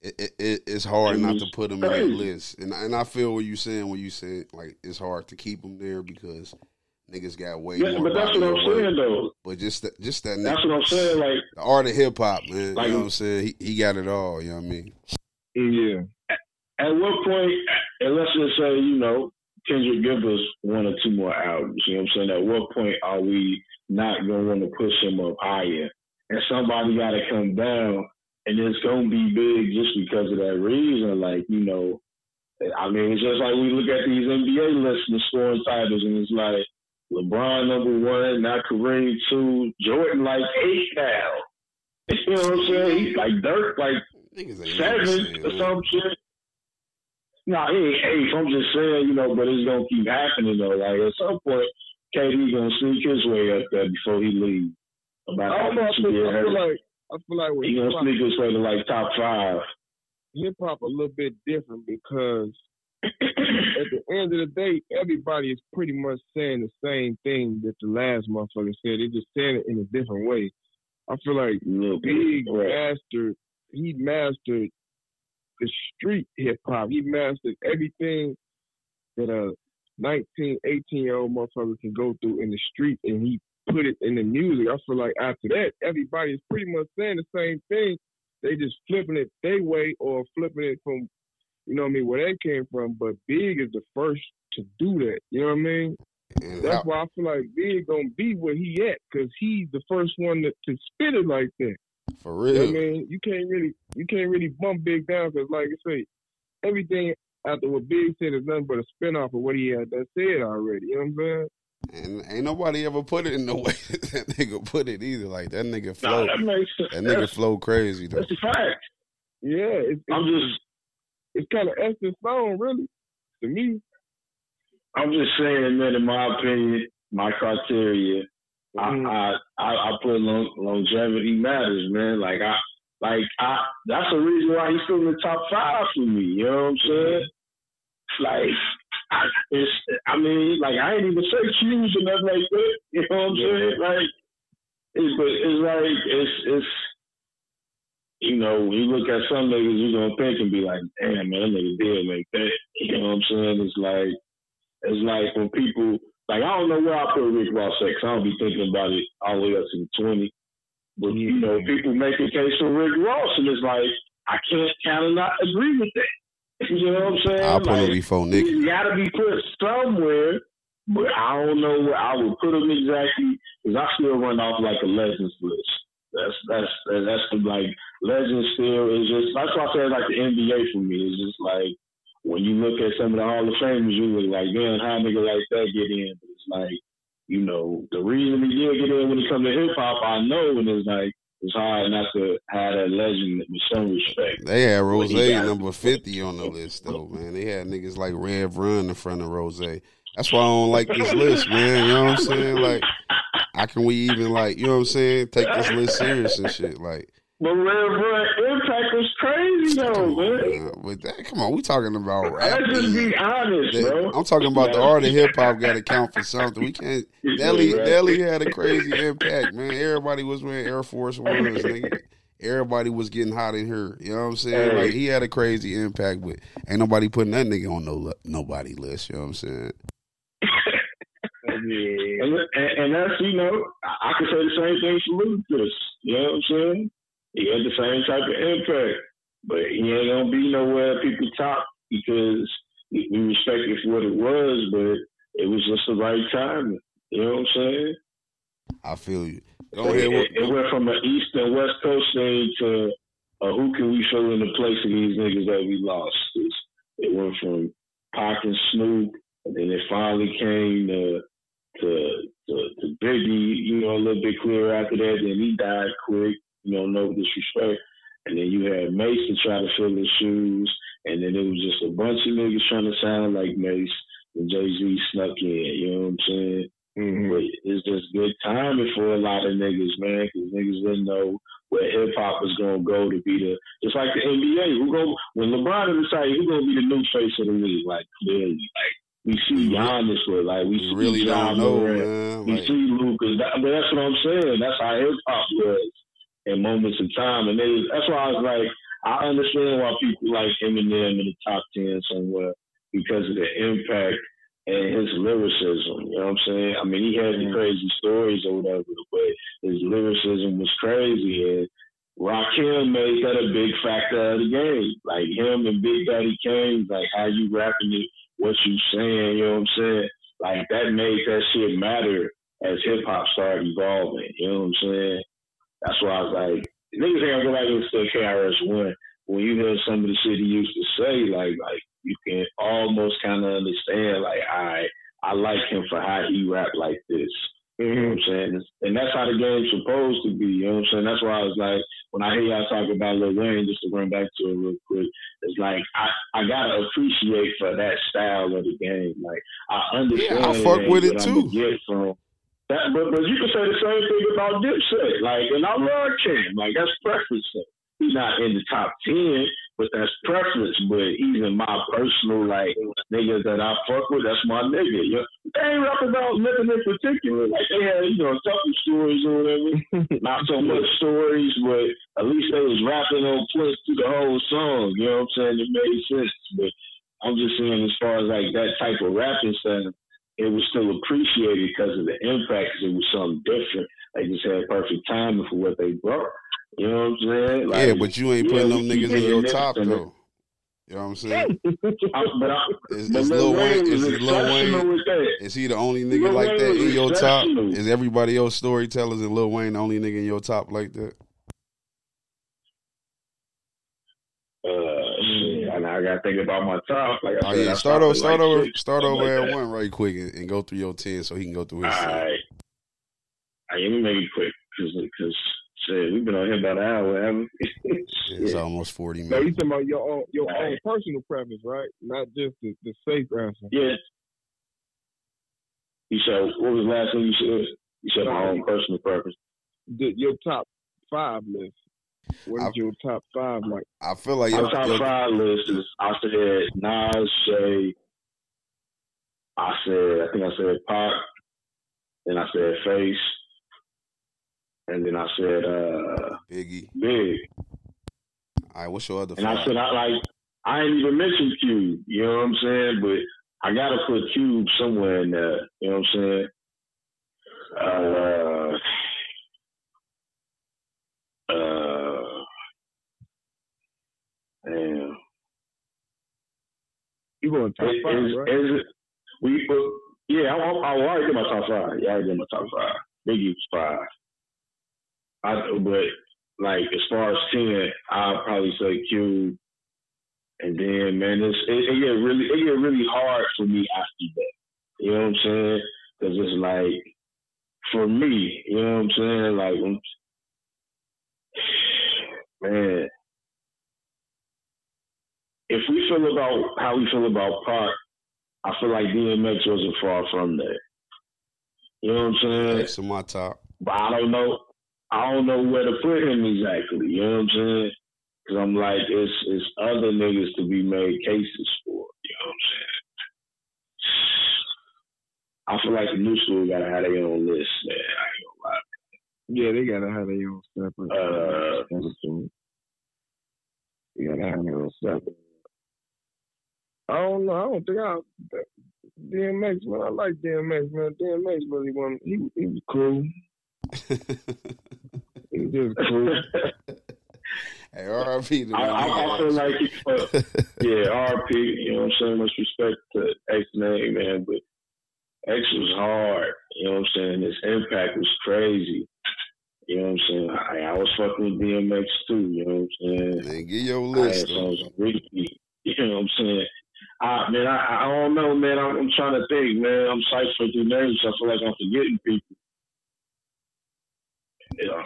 it, it, it's hard not to put them in that list. And and I feel what you're saying when you said like it's hard to keep him there because niggas got way yeah, more. But that's what I'm saying though. But just that, just that. That's what I'm saying. Like the art of hip hop, man. Like, you know what I'm saying? He, he got it all. You know what I mean? Yeah. At, what point? And let's just say you know Kendrick give us one or two more albums. You know what I'm saying? At what point are we not gonna want to push him up higher? And somebody got to come down and it's gonna be big just because of that reason. Like you know, I mean, it's just like we look at these NBA lists and scoring titles, and it's like LeBron number one, now Kareem two, Jordan like eight now. <laughs> You know what I'm saying? He's like Dirk like seven or some shit. No, nah, he ain't eight. I'm just saying, you know, but it's gonna keep happening though. Like at some point, KD gonna sneak his way up there before he leaves. About I don't know. I feel, I feel like I feel like he gonna sneak his way to like top five. Hip hop a little bit different because at the end of the day, everybody is pretty much saying the same thing that the last motherfucker said. They're just saying it in a different way. I feel like Big mastered. He mastered the street hip hop. He mastered everything that a 19, 18 year old motherfucker can go through in the street, and he put it in the music. I feel like after that, everybody is pretty much saying the same thing. They just flipping it their way or flipping it from, you know what I mean, where that came from. But Big is the first to do that. You know what I mean? And That's why I feel like Big gonna be where he at, cause he's the first one to, to spit it like that. For real. You know I mean, you can't really you can't really bump Big down, cause like I say, everything after what Big said is nothing but a spinoff of what he had that said already. You know what I'm saying? And ain't nobody ever put it in the <laughs> way that nigga put it either. Like that nigga flow. Nah, that, makes sense. that nigga flow crazy though. That's a fact. Yeah, it's, I'm just it's kind of Esther Stone, really, to me. I'm just saying that in my opinion, my criteria, mm-hmm. I, I I put long, longevity matters, man. Like I like I that's the reason why he's still in the top five for me. You know what I'm saying? Like I, it's, I mean, like I ain't even say cues or nothing like that. You know what I'm saying? Like, it's, but it's like it's it's you know, when you look at some niggas, you gonna think and be like, damn man, that nigga did like that. You know what I'm saying? It's like it's like when people like I don't know where I put Rick Ross at, I don't be thinking about it all the way up to the twenty. But you know, people make a case for Rick Ross, and it's like I can't kind of not agree with that. You know what I'm saying? I'll put like, him before Nick. You got to be put somewhere, but I don't know where I would put him exactly because I still run off like a legends list. That's that's that's the like legends still is just that's why I say like the NBA for me is just like when you look at some of the Hall of Famers, you look like, man, how a nigga like that get in? But it's like, you know, the reason he did get in when it comes to hip hop, I know, and it's like it's hard not to have that legend with some respect. They had Ross number fifty on the list though, man. They had niggas like Rev Run in front of Ross. That's why I don't like this list, man. You know what I'm saying? Like, how can we even like, you know what I'm saying? Take this list serious and shit. Like, but Rev Run impact was crazy though, man. But that, come on, we talking about rap. Let's just be honest, that, bro. I'm talking about the art of hip hop. Got to count for something. We can't. <laughs> Nelly, Nelly had a crazy impact, man. Everybody was wearing Air Force Ones. Everybody was getting hot in here. You know what I'm saying? Like he had a crazy impact, but ain't nobody putting that nigga on no nobody list. You know what I'm saying? <laughs> yeah. And, and, that's you know I, I can say the same thing for Ludacris. You know what I'm saying? He had the same type of impact, but he ain't gonna be nowhere people talk because we respect it for what it was, but it was just the right time. You know what I'm saying? I feel you. Go ahead. It, it, went from an East and West Coast thing to uh, who can we fill in the place of these niggas that we lost? It's, it went from Pac and Snoop, and then it finally came to, to, to, to Biggie, you know, a little bit clearer after that. Then he died quick you know, no disrespect. and then you had Mase to try to fill his shoes, and then it was just a bunch of niggas trying to sound like Mase, and Jay Z snuck in. You know what I'm saying? Mm-hmm. But it's just good timing for a lot of niggas, man, because niggas didn't know where hip hop was gonna go to be the just like the NBA. Who go when LeBron decided who gonna be the new face of the league? Like clearly, like we see Giannis with, like we see really John don't know, Morant, we Like, see Lucas. That, but that's what I'm saying. That's how hip hop was in moments of time, and they, that's why I was like, I understand why people like Eminem in the top ten somewhere because of the impact and his lyricism. You know what I'm saying? I mean, he had the crazy stories or whatever, but his lyricism was crazy. And Rakim made that a big factor of the game. Like him and Big Daddy Kane, like how you rapping it, what you saying, you know what I'm saying? Like that made that shit matter as hip hop started evolving. You know what I'm saying? That's why I was like, niggas ain't gonna go back and to KRS One. When you hear some of the shit he used to say, like like you can almost kind of understand, like I I like him for how he rap like this. You know what I'm mm-hmm. saying? And that's how the game's supposed to be. You know what I'm saying? That's why I was like, when I hear y'all talk about Lil Wayne, just to run back to it real quick, it's like I, I gotta appreciate for that style of the game. Like I understand. Yeah, I fuck with it too. Get from that, but but you can say the same thing about Dipset. Like, and I love Cam. Like that's preference. He's not in the top ten, but that's preference. But even my personal like niggas that I fuck with, that's my nigga. You know, they ain't rap about nothing in particular. Like they had, you know, a couple stories or whatever. <laughs> not so much stories, but at least they was rapping on point through the whole song. You know what I'm saying? It made sense. But I'm just saying, as far as like that type of rapping stuff, it was still appreciated because of the impact. Cause it was something different. They just had perfect timing for what they brought. You know what I'm saying? Like, yeah, but you ain't putting we them niggas in your top though. You know what I'm <laughs> saying? I, but I, Is, but is Lil Wayne was is Lil Wayne is he the only nigga Lil like Wayne that in your top? Is everybody else storytellers and Lil Wayne the only nigga in your top like that? Uh, shit, and I gotta think about my top. Like I Oh said, yeah, I start stopped over, at, start over, start over at one right quick and, and go through your ten so he can go through his. All ten. right. All right, let me make it quick because because shit, we've been on here about an hour, haven't we? <laughs> It's almost forty No, you minutes. talking about your own your own Right. personal preference, right? Not just the, the safe answer. Yeah. You said what was the last thing you said? You said my own personal preference. The, your top five list. What is I- your top five like? I feel like My your, top your, five list is I said Nas, Shay, I said I think I said Pop, then I said Face, and then I said uh Biggie. Big. All right, what's your other And I said I like I ain't even mentioned Cube, you know what I'm saying? But I gotta put Cube somewhere in there, you know what I'm saying? Uh uh damn. You going top five, is, right? is it, we, but, yeah, I, I, I already did my top five. Yeah, I did my top five. Biggie was five. I, but like as far as ten, I'll probably say Q. and then man, it's, it, it get really it get really hard for me after that. You know what I'm saying? Because it's like for me, you know what I'm saying? Like, <sighs> man, if we feel about how we feel about Park, I feel like DMX wasn't far from that. You know what I'm saying? Next to my top. But I don't know. I don't know where to put him exactly. You know what I'm saying? Because I'm like, it's it's other niggas to be made cases for. You know what I'm saying? I feel like the new school gotta have their own list, man. I ain't gonna lie. Yeah, they gotta have their own separate. Uh, separate. They gotta have their own separate. I don't know. I don't think I. DMX, man. I like DMX, man. DMX really one. He he was cool. <laughs> He was just cool. <laughs> hey, R.I.P. to I, my I, I nigga. feel like, he, uh, yeah, RP, you know what I'm saying? Much respect to X name, man, but X was hard. You know what I'm saying? His impact was crazy. You know what I'm saying? I, I was fucking with DMX too. You know what I'm saying? Man, get your list. I had list. though. songs on repeat. You know what I'm saying? I, man, I, I don't know, man. I'm, I'm trying to think, man. I'm ciphering through names. I feel like I'm forgetting people. Yeah.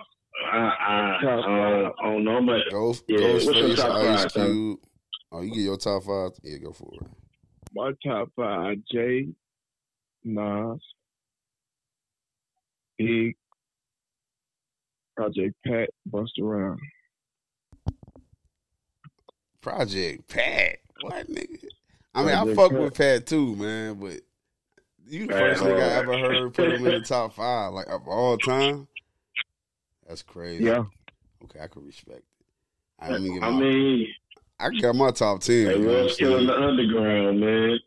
I, I, uh, I don't know, but Ghost, yeah, what's your Ghostface, top Ice five. Cube. Oh, you get your top five? Yeah, go for it. My top five: Jay, Nas, Big, Project Pat, Busta Rhymes. Project Pat. What nigga? I mean, I fuck Pat. with Pat too, man. But you the first nigga I ever heard put him in the top five, like of all time. That's crazy. Yeah, Okay, I can respect it. All right, let me get I my. mean, I got my top ten. they you was I'm killing saying? the underground, man.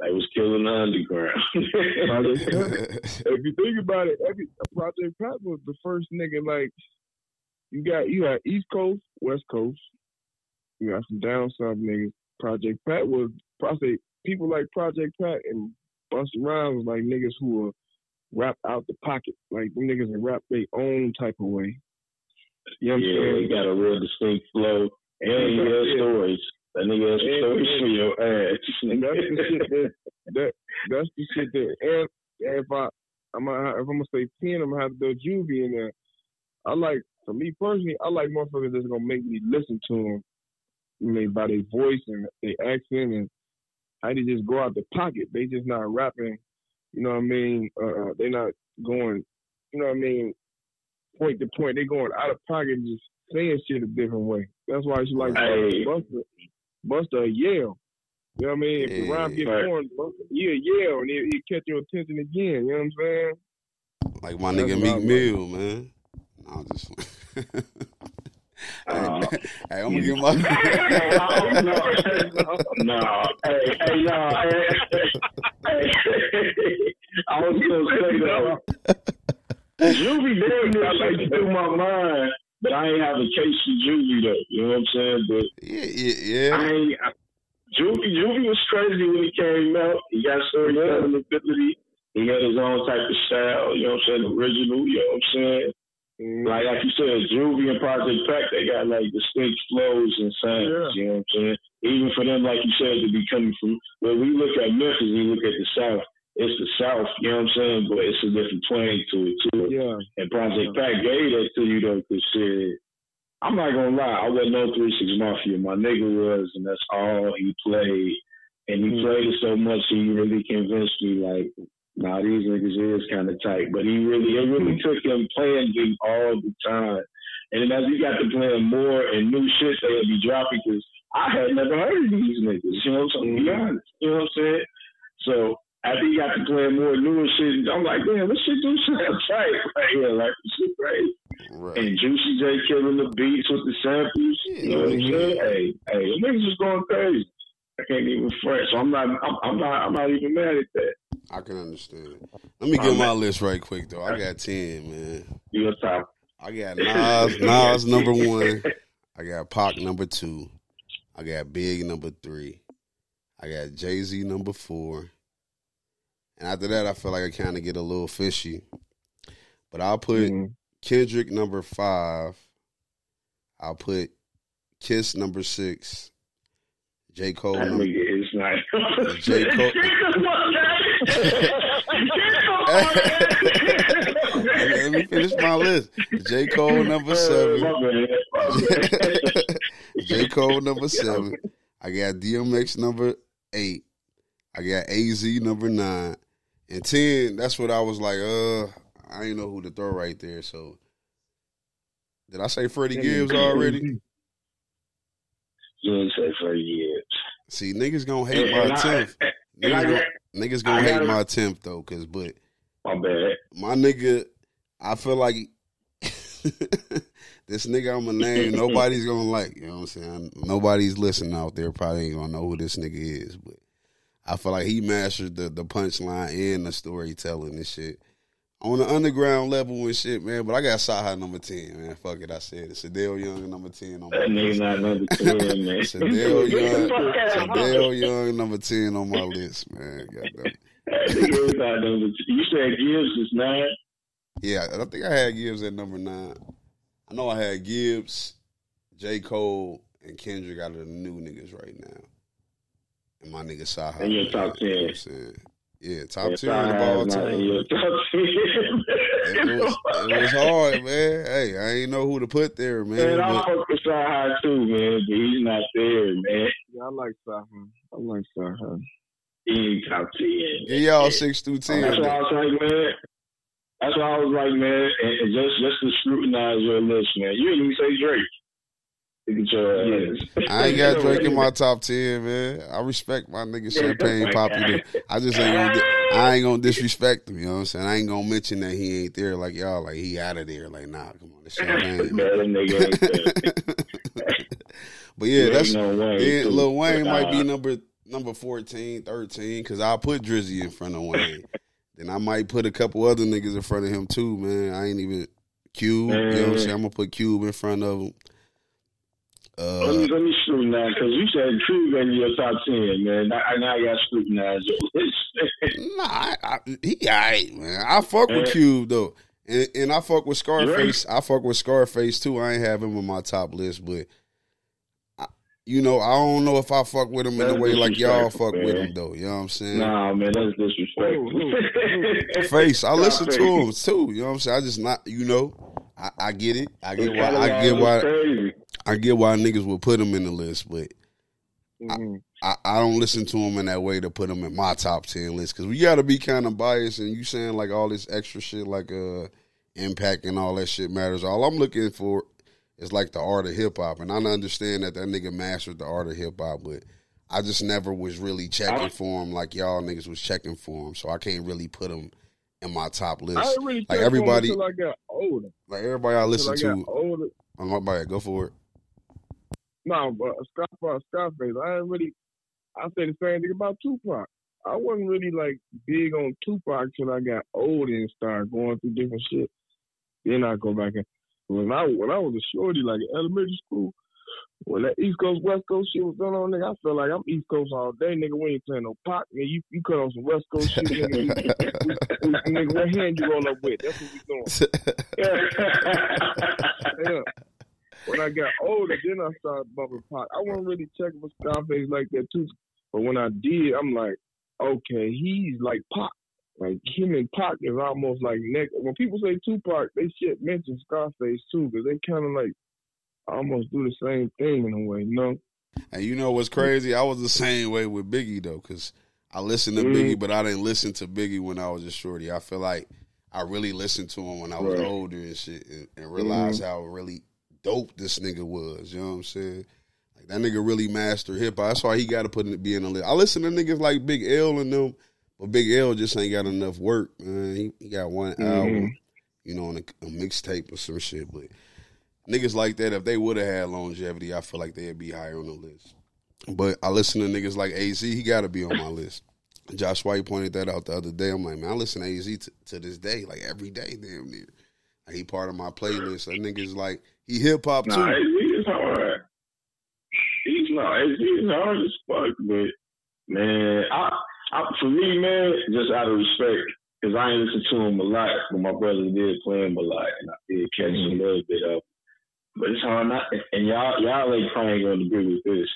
They was killing the underground. <laughs> <laughs> If you think about it, every Project Pat was the first nigga like you got you got East Coast, West Coast, you got some down south niggas. Project Pat was Project people like Project Pat and Busta Rhymes like niggas who were rap out the pocket. Like them niggas that rap their own type of way. You know what I'm yeah, saying? he got a real distinct flow. And he has Yeah. stories. That nigga has stories for your ass. And that's the shit that, that that's the shit that and if I I'm gonna, if I'm gonna say ten, I'm gonna have to throw Juvie in there. I like for me personally, I like motherfuckers that's gonna make me listen to them. I mean, by their voice and their accent and how they just go out the pocket. They just not rapping. You know what I mean? Uh, they not going. You know what I mean? Point to point. They going out of pocket, and just saying shit a different way. That's why I should like Hey. Buster. Buster yell. You know what I mean? If the rhyme get Right. formed, Buster, he'll yell and he'll, he'll catch your attention again. You know what I'm saying? like my That's nigga what Meek. Mill, man. No, I'm just. <laughs> Uh, <laughs> hey, hey, I'm gonna get my. no, hey, hey, no, hey, hey, hey, <laughs> I was gonna say that. Juvie damn near like through my mind, but I ain't have a case for Juvie though. You know what I'm saying? But yeah, yeah, I yeah. ain't. I, Juvie, Juvie was crazy when he came out. He got storytelling ability. He had his own type of style. You know what I'm saying? Original. You know what I'm saying? Mm, Like like you said, Juvie and Project Pat, they got like distinct flows and sounds. Yeah. You know what I'm saying? Even for them, like you said, to be coming from when we look at Memphis, we look at the South. It's the South, you know what I'm saying? But it's a different twang to it too. yeah. And Project Pat gave that to you though, cause shit. I'm not gonna lie, I wasn't no three six mafia. My nigga was, and that's all he played. And he Mhm. played it so much, he really convinced me like, nah, these niggas is kind of tight. But he really, it really mm-hmm. took him playing them all the time. And then as he got to playing more and new shit they would be dropping, because I had never heard of these niggas. You know what I'm saying? Be mm-hmm. honest. You know what I'm saying? So after he got to playing more newer shit, I'm like, damn, this shit do sound <laughs> tight right here. Like, this shit crazy. Right. And Juicy J killing the beats with the samples. You know what I'm saying? Hey, hey, the niggas is going crazy. I can't even fret. So I'm not, I'm, I'm not, I'm not even mad at that. I can understand. Let me get my list right quick though. I got ten, man. You top. I got Nas, Nas number one. I got Pac number two. I got Big number three. I got Jay Z number four. And after that, I feel like I kind of get a little fishy. But I'll put Mhm. Kendrick number five. I'll put Kiss number six. J. Cole number. nigga is not. J. <laughs> Cole- Let me finish my list. J. Cole number seven. <laughs> J. Cole number seven. I got DMX number eight. I got AZ number nine. And ten, that's what I was like, uh, I didn't know who to throw right there. So did I say Freddie Gibbs already? You ain't say for Gibbs. See, niggas gonna hate my And I- tenth. and I Niggas gonna, I hate my tenth though, cause but My bad. my nigga, I feel like <laughs> this nigga I'm gonna name, nobody's gonna like. You know what I'm saying? Nobody's listening out there probably ain't gonna know who this nigga is, but I feel like he mastered the the punchline and the storytelling and shit on the underground level and shit, man. But I got Saha number ten, man. Fuck it, I said it. Sadell Young number ten on my That nigga list. not number ten, man. <laughs> Sadell <laughs> Young, fuck out of my Sadell Young number ten on my list, man. Goddamn. That nigga is not number ten. You said Gibbs is nine. Yeah, I think I had Gibbs at number nine. I know I had Gibbs, J. Cole, and Kendrick out of the new niggas right now. And my nigga Saha. And your top You know 10. what I'm saying? Yeah, top Yeah, ten of all Saha is not in time. your top ten. <laughs> it, was, it was hard, man. Hey, I ain't know who to put there, man. Man, I fuck with Sci too, man, but he's not there, man. Yeah, I like Sci I like Sci He ain't top ten. Yeah, y'all six through ten. That's why I was like, man. That's why I was like, man, and, and just just to scrutinize your list, man. You didn't even say Drake. I ain't got Drake in my <laughs> top ten, man. I respect my nigga Champagne Papi. I just ain't gonna. I ain't gonna disrespect him. You know what I'm saying? I ain't gonna mention that he ain't there. Like y'all, like he out of there. Like nah, come on, this <laughs> Champagne. <laughs> but yeah, that's yeah, Lil Wayne might be number number 14, 13, because I'll put Drizzy in front of Wayne. then I might put a couple other niggas in front of him too, man. I ain't even Cube. You know what I'm saying? I'm gonna put Cube in front of him. Uh, let me let me scrutinize because you said Cube in your top ten, man. I, now I got scrutinize your list. <laughs> nah, I, I, he alright, man. I fuck with Cube though, and, and I fuck with Scarface. Right. I fuck with Scarface too. I ain't have him on my top list, but I, you know, I don't know if I fuck with him in a way like y'all fuck man. with him though. You know what I'm saying? Nah, man, that's disrespectful. <laughs> Face, I listen to him too. You know what I'm saying? I just not, you know, I, I get it. I get why. I get why. I get why niggas would put him in the list, but mm-hmm. I, I, I, don't listen to him in that way to put him in my top ten list because we got to be kind of biased. And you saying like all this extra shit, like uh, impact and all that shit matters. All I'm looking for is like the art of hip hop, and I understand that that nigga mastered the art of hip hop, but I just never was really checking for him like y'all niggas was checking for him, so I can't really put him in my top list. Really like everybody, I got older. Like everybody I listen I to. Older. I'm about to go for it. No, but Scarface, Scarface, I ain't really. I say the same thing about Tupac. I wasn't really like big on Tupac till I got older and started going through different shit. Then I go back and when I when I was a shorty, like in elementary school, when that East Coast West Coast shit was going on, nigga, I felt like I'm East Coast all day, nigga. We ain't playing no Pac, nigga. You you cut on some West Coast shit, nigga. <laughs> nigga, what hand you roll up with? That's what we doing. <laughs> yeah. <laughs> When I got older, then I started bumping Pac. I wasn't really checking for Scarface like that too. But when I did, I'm like, okay, he's like Pac. Like him and Pac is almost like neck. When people say Tupac, they shit mention Scarface too, because they kind of like almost do the same thing in a way, you know. And you know what's crazy? I was the same way with Biggie though, because I listened to mm-hmm. Biggie, but I didn't listen to Biggie when I was a shorty. I feel like I really listened to him when I was right. older and shit, and, and realized mm-hmm. how really dope this nigga was. You know what I'm saying? Like that nigga really mastered hip hop. That's why he got to put it be in the list. I listen to niggas like Big L and them, but Big L just ain't got enough work. Man, he, he got one mm-hmm. album, you know, on a, a mixtape or some shit. But niggas like that, if they would have had longevity, I feel like they'd be higher on the list. But I listen to niggas like AZ. He got to be on my list. Josh White pointed that out the other day. I'm like, man, I listen to AZ t- to this day, like every day, damn near. Like, he part of my playlist. That nigga's like he hip hop too. Nah, is hard. He's not. Is hard as fuck, but man, I, I for me, man, just out of respect, because I ain't listen to him a lot, but my brother did play him a lot, and I did catch mm-hmm. a little bit of. But it's hard not, and y'all, y'all ain't probably gonna agree with this.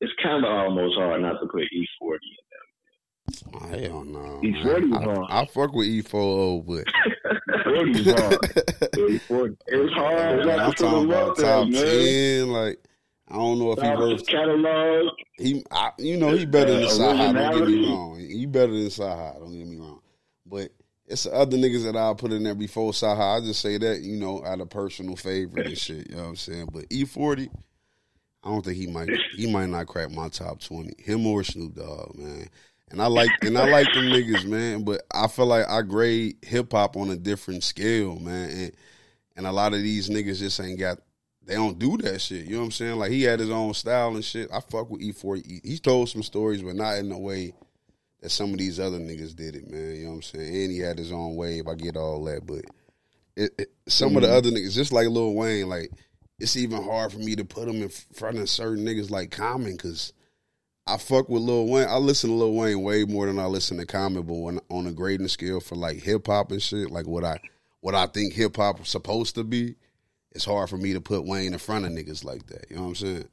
It's kind of almost hard not to put E40 in Oh, hell no. E40 is hard. I, I fuck with E40, but E40 is hard. E40. It's hard. Man, I'm talking about top ten. Like I don't know if he worth catalog. He, I, you know, he better than Saha. Don't get me wrong. He better than Saha. Don't get me wrong. But it's the other niggas that I'll put in there before Saha. I just say that, you know, out of personal favorite and shit. You know what I'm saying? But E40, I don't think he might. He might not crack my top twenty. Him or Snoop Dogg, man. And I like and I like them niggas, man. But I feel like I grade hip hop on a different scale, man. And and a lot of these niggas just ain't got they don't do that shit. You know what I'm saying? Like he had his own style and shit. I fuck with E40. He told some stories, but not in the way that some of these other niggas did it, man. You know what I'm saying? And he had his own wave. I get all that, but it, it, some mm-hmm. of the mm-hmm. other niggas, just like Lil Wayne, like it's even hard for me to put them in front of certain niggas like Common because I fuck with Lil Wayne. I listen to Lil Wayne way more than I listen to Common, but when on a grading scale for like hip hop and shit, like what I what I think hip hop supposed to be, it's hard for me to put Wayne in front of niggas like that. You know what I'm saying?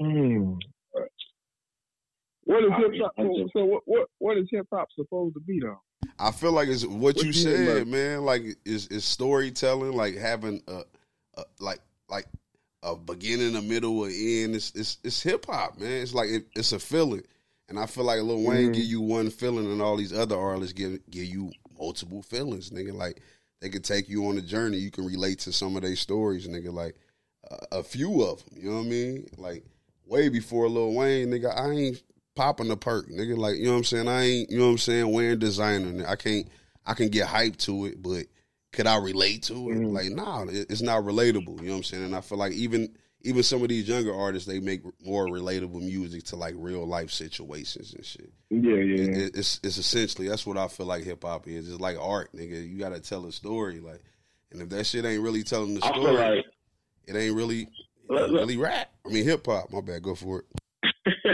Hmm. What is hip hop? So what, what what is hip hop supposed to be though? I feel like it's what, what you said, man. Like is is storytelling, like having a, a, like like a beginning, a middle, a end. It's it's, it's hip hop, man. It's like it, it's a feeling, and I feel like Lil Wayne mm. give you one feeling, and all these other artists give give you multiple feelings, nigga. Like they can take you on a journey. You can relate to some of their stories, nigga. Like uh, a few of them, you know what I mean? Like way before Lil Wayne, nigga. I ain't popping a perk, nigga. Like, you know what I'm saying? I ain't, you know what I'm saying, wearing designer. I can't I can get hyped to it, but could I relate to it? Mm-hmm. Like, nah, it's not relatable. You know what I'm saying? And I feel like even even some of these younger artists, they make more relatable music to like real life situations and shit. Yeah, yeah. It, it's it's essentially that's what I feel like hip hop is. It's like art, nigga. You got to tell a story, like, and if that shit ain't really telling the story, like, it ain't really it ain't really rap. I mean, hip hop. My bad. Go for it. <laughs>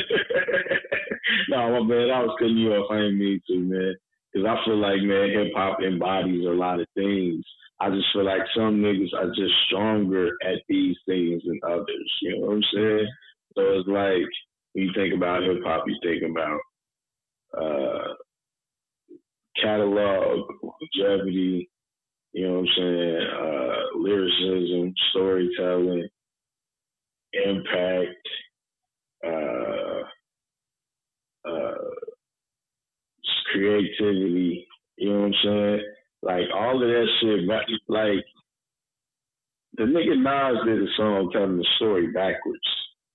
no, my bad. I was cutting you off. I ain't mean to, man. Because I feel like, man, hip hop embodies a lot of things. I just feel like some niggas are just stronger at these things than others. You know what I'm saying? So it's like when you think about hip hop, you think about uh, catalog, longevity, you know what I'm saying, uh, lyricism, storytelling, impact, uh, uh, creativity. You know what I'm saying? Like all of that shit. Like the nigga Nas did a song telling the story backwards.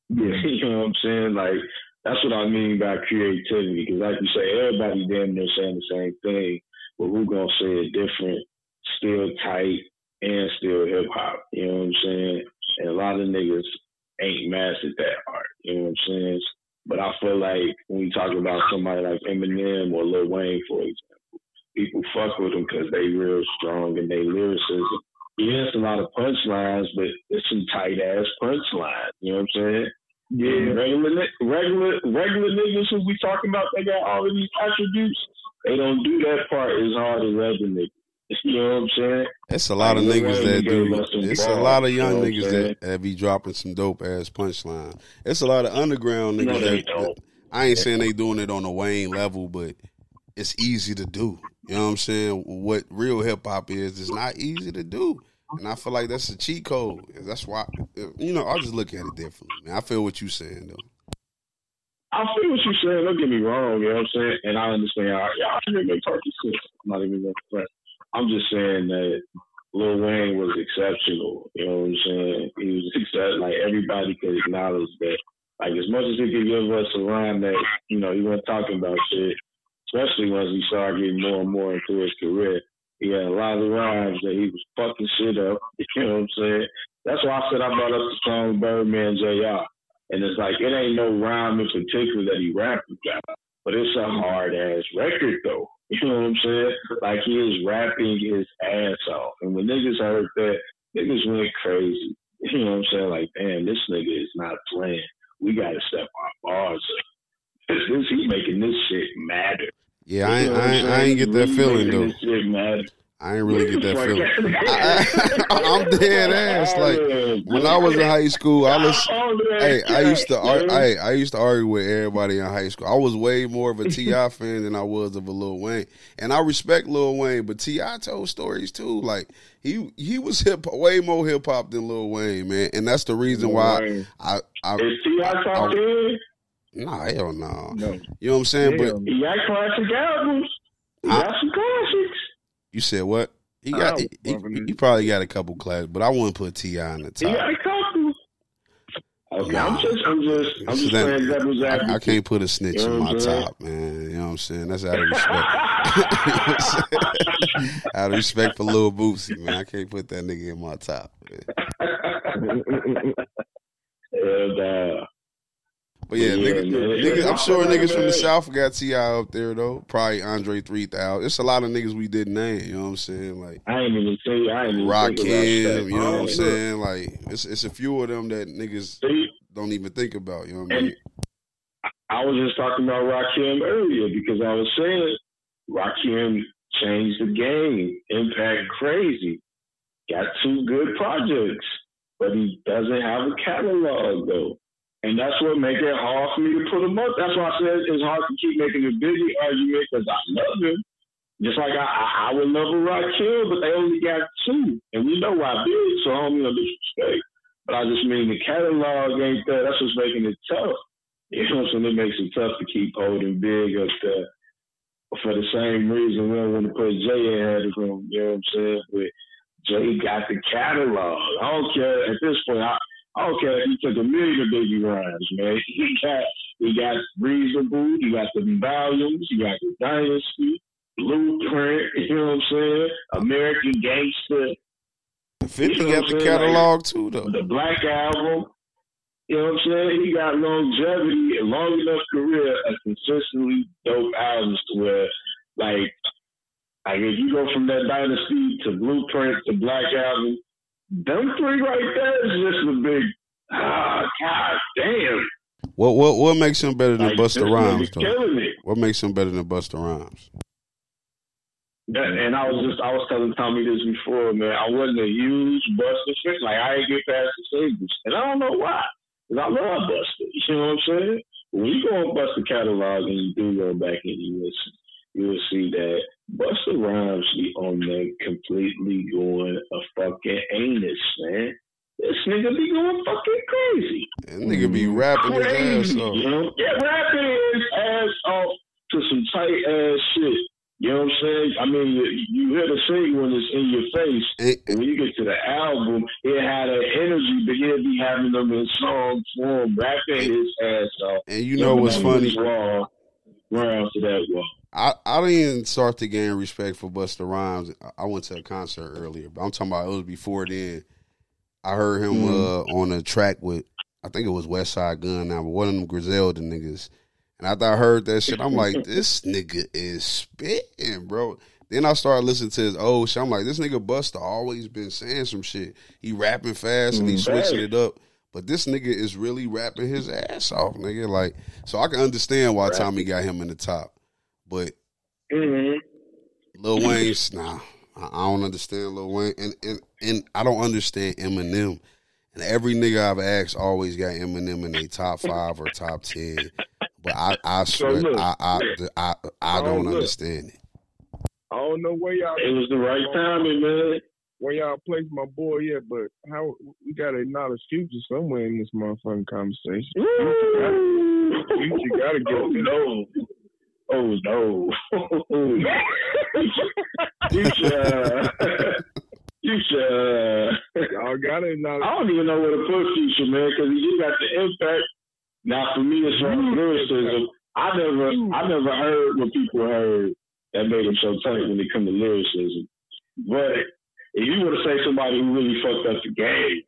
Yeah, <laughs> you know what I'm saying? Like that's what I mean by creativity. Because like you say, everybody damn near saying the same thing, but who gonna say it different? Still tight and still hip hop. You know what I'm saying? And a lot of niggas ain't mastered that art. You know what I'm saying? But I feel like when we talk about somebody like Eminem or Lil Wayne, for example, people fuck with them because they real strong and they lyricism. Yeah, it's a lot of punchlines, but it's some tight ass punchlines. You know what I'm saying? Yeah, regular regular regular niggas who we talking about, they got all of these attributes. They don't do that part as hard as other niggas. You know what I'm saying? It's a lot of niggas that do. It's a lot of young niggas that, that be dropping some dope ass punchline. It's a lot of underground niggas that, that, I ain't saying they doing it on a Wayne level, but it's easy to do. You know what I'm saying? What real hip hop is, it's not easy to do. And I feel like that's a cheat code. That's why, you know, I just look at it differently. Man. I feel what you're saying, though. I feel what you're saying. Don't get me wrong. You know what I'm saying? And I understand. Y'all should make turkey sense. I'm not even going to I'm just saying that Lil Wayne was exceptional. You know what I'm saying? He was exceptional. Like everybody could acknowledge that. Like as much as he could give us a rhyme that you know he wasn't talking about shit, especially once he started getting more and more into his career. He had a lot of rhymes that he was fucking shit up. <laughs> You know what I'm saying? That's why I said I brought up the song Birdman Jr. And it's like it ain't no rhyme in particular that he rapped about, but it's a hard ass record though. You know what I'm saying? Like he is rapping his ass off. And when niggas heard that, niggas went crazy. You know what I'm saying? Like, damn, this nigga is not playing. We gotta step our bars up. This, he making this shit matter. Yeah, I, ain't, I, ain't, I ain't get that feeling though. This shit matter. I ain't really get that feeling. I, am <laughs> <laughs> dead ass. Like when I was in high school, I was. <laughs> Hey, I used to. Hey, I used to argue with everybody in high school. I was way more of a T.I. fan than I was of a Lil Wayne, and I respect Lil Wayne, but T.I. told stories too. Like he he was hip way more hip hop than Lil Wayne, man, and that's the reason why I. I, Is T.I. top ten? Nah, hell no. no. You know what I'm saying? But he got classic albums. He got some classics. You said what? He got. He, he, he, probably got a couple class, but I wouldn't put T.I. on the top. He got a couple. Okay, nah, I'm just, I'm just, I'm just saying devil's I, I can't put a snitch you know in my top, man. You know what I'm saying? That's out of respect. <laughs> out of respect for Lil Boosie, man. I can't put that nigga in my top. <laughs> and, but yeah, yeah niggas, niggas, I'm sure niggas from the South got T.I. up there though. Probably Andre three thousand. It's a lot of niggas we didn't name. You know what I'm saying? Like I ain't even say I ain't even Rakim. You know what I'm saying? Like it's it's a few of them that niggas See? don't even think about. You know what I mean? I was just talking about Rakim earlier because I was saying Rakim changed the game. Impact crazy. Got two good projects, but he doesn't have a catalog though. And that's what make it hard for me to put him up. That's why I said it's hard to keep making a biggie argument because I love him. Just like I, I, would love a Rakim, but they only got two. And we know why big, so I don't mean no disrespect. But I just mean the catalog ain't there. That's what's making it tough. You know saying? It makes it tough to keep holding big up there. For the same reason we don't want to put Jay ahead of him. You know what I'm saying? But Jay got the catalog. I don't care at this point. I, I don't care if he took a million baby rhymes, man. <laughs> He got he got reasonable. You got the volumes. You got the dynasty. Blueprint, you know what I'm saying? American Gangster. 50 you know got the catalog like, too, though. The Black Album. You know what I'm saying? He got longevity and long enough career of consistently dope albums to where, like, like if you go from that Dynasty to Blueprint to Black Album, them three right there is just a big, ah, god damn. What what what makes him better than like, Busta Rhymes? Though? What makes him better than Busta Rhymes? And I was just, I was telling Tommy this before, man. I wasn't a huge Busta fan. Like, I didn't get past the singles. And I don't know why. Because I love Busta. You know what I'm saying? When you go on Busta catalog and you do go back and you listen, you will see that Busta Rhymes be on there completely going a fucking anus, man. This nigga be going fucking crazy. That nigga be rapping crazy, his ass off. You know? Yeah, rapping his ass off to some tight ass shit. You know what I'm saying? I mean, you, you hear the sing when it's in your face. It, and when you get to the album, it had an energy, but he'll be having them in song form, rapping his ass off. And you know what's funny? Wall, run to that wall. I, I didn't start to gain respect for Busta Rhymes. I went to a concert earlier, but I'm talking about it was before then. I heard him mm. uh, on a track with, I think it was Westside Gun now, but one of them Griselda niggas and after I heard that shit, I'm like, <laughs> this nigga is spitting, bro. Then I started listening to his old shit. I'm like, this nigga Busta always been saying some shit. He rapping fast and he mm, switching it up. But this nigga is really rapping his ass off, nigga. Like, so I can understand why Tommy got him in the top. But mm-hmm. Lil Wayne's nah. I don't understand Lil Wayne, and, and and I don't understand Eminem. And every nigga I've asked always got Eminem in their top <laughs> five or top ten. But I, I swear, so look, I, I, I, I, don't look. understand it. I don't know where y'all. It was the right timing, man. Where y'all place my boy yet, but how we gotta acknowledge future somewhere in this motherfucking conversation. Future gotta get oh, no. Oh no. <laughs> Oh, future. <laughs> Future. Uh, <laughs> uh, Y'all gotta acknowledge. I don't even know where to put future, man, because he got the impact now, for me, far as lyricism, I never, I never heard what people heard that made them so tight when it come to lyricism. But if you were to say somebody who really fucked up the game,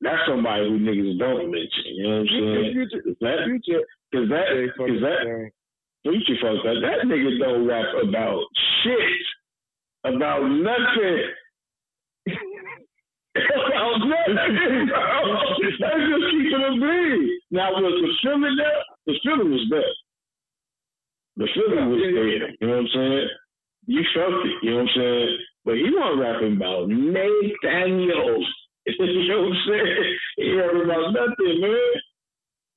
that's somebody who niggas don't mention. You know what I'm saying? Future, that, future, cause that, cause that, future fucked up. That nigga don't rap about shit, about nothing. <laughs> That's just keeping it bleed. Now, was the feeling there? The feeling was there. The feeling was there. You know what I'm saying? You felt it. You know what I'm saying? But he wasn't rapping about Nathaniels. <laughs> you know what I'm saying? He rapping about nothing, man.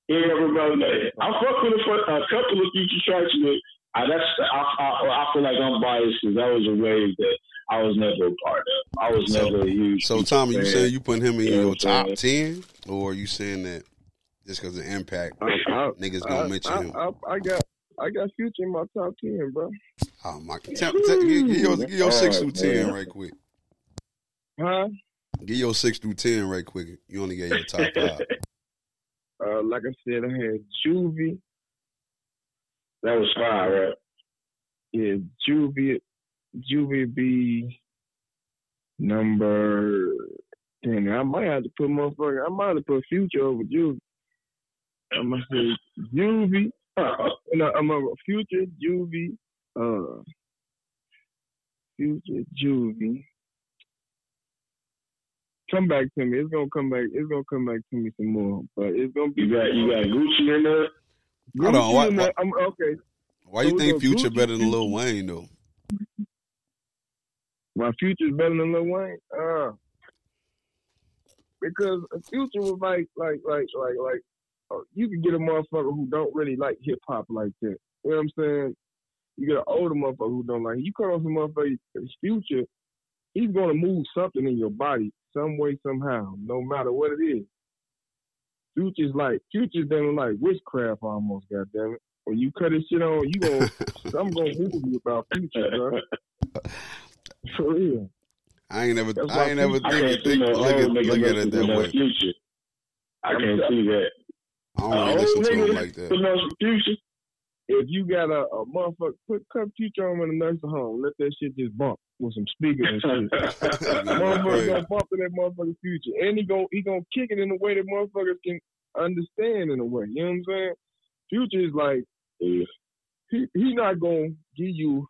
He ain't rapping about nothing. I fuck with a, a couple of future tracks with. I, that's I, I, I feel like I'm biased because that was a wave that I was never a part of. I was so, never a huge. So, Tommy, you saying you put him in your top ten, or are you saying that just because of impact, I, I, niggas gonna I, mention him? I, got. I got Future in my top ten, bro. Oh my! Tell, tell, give, give, your, give your six through ten right quick. Huh? Give your six through ten right quick. You only get your top five. <laughs> uh, like I said, I had Juvie. That was five, right? Yeah, Juvie, Juvie be number ten. I might have to put motherfucker. I might have to put Future over Juvie. I'm gonna say Juvie. Uh, no, I'm a Future Juvie. Uh, Future Juvie. Come back to me. It's gonna come back. It's gonna come back to me some more. But it's gonna be. You got you got Gucci in there. Hold on. Why, why, I'm, okay. Why so you think Future Gucci, better than Lil Wayne though? My future's better than Lil Wayne. Uh, because a Future was like, like, like, like, like uh, you can get a motherfucker who don't really like hip hop like that. You know what I'm saying? You get an older motherfucker who don't like. It. You cut off some motherfucker future, he's gonna move something in your body some way somehow, no matter what it is. Future's like Future's done like witchcraft almost, goddamn it. When you cut his shit on, you gonna <laughs> I'm gonna move you about Future, bro. For real. I ain't never, I ain't never think, think, no look, at, look at it that way. Future. I can't see that. I don't really listen to him like that. Future. If you got a, a motherfucker, put cut future on in a nursing home, let that shit just bump with some speakers and shit. <laughs> motherfucker gonna bump in that motherfucker's future, and he gonna he gonna kick it in a way that motherfuckers can understand in a way. You know what I'm saying? Future is like yeah. he he not gonna give you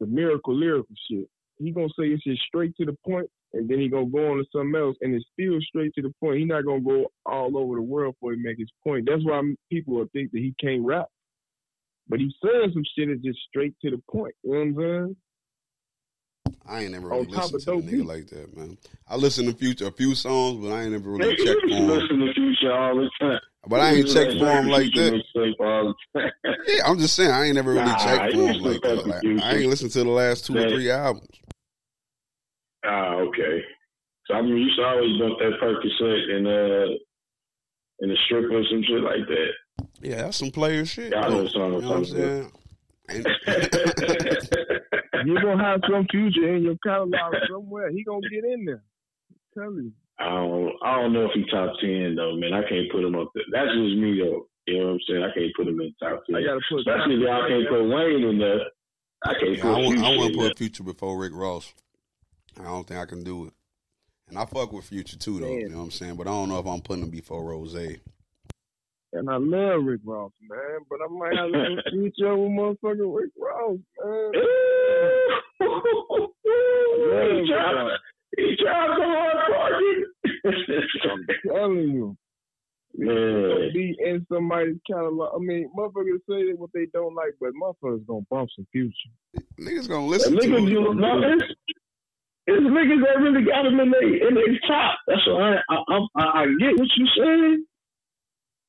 the miracle lyrical shit. He gonna say it's just straight to the point, and then he gonna go on to something else, and it's still straight to the point. He not gonna go all over the world for he make his point. That's why people will think that he can't rap, but he says some shit that's just straight to the point. You know what I'm saying? I ain't never really listened to a nigga like that, man. I listen to Future a few songs, but I ain't never really checked for him. Listen to Future all the time. But I ain't checked for him like that. yeah, I'm just saying I ain't never really nah, checked for him like that. Like, I ain't listened to the last two or three albums. Ah, okay. So I mean, you used to always bump that Percocet and uh and the strip or some shit like that. Yeah, that's some player shit. Yeah, I know, you know what I'm saying. <laughs> you gonna have some future in your catalog somewhere. He gonna get in there. I'm telling you. I don't, I don't know if he top ten though, man. I can't put him up there. That's just me though. You know what I'm saying? I can't put him in top ten. I gotta put Especially if I can't put Wayne in there. I can't yeah, put I want, I want to put Future before Rick Ross. I don't think I can do it. And I fuck with Future too, though. Man. You know what I'm saying? But I don't know if I'm putting him before Ross. And I love Rick Ross, man. But I might have to put Future with motherfucking Rick Ross, man. <laughs> he trying, he trying to hard I'm telling you. Man. Be in somebody's catalog. I mean, motherfuckers say what they don't like, but motherfuckers gonna bump some future. Niggas gonna listen to you, no, it's, it's niggas that really got them in their in their top. That's why I, I, I, I get what you saying.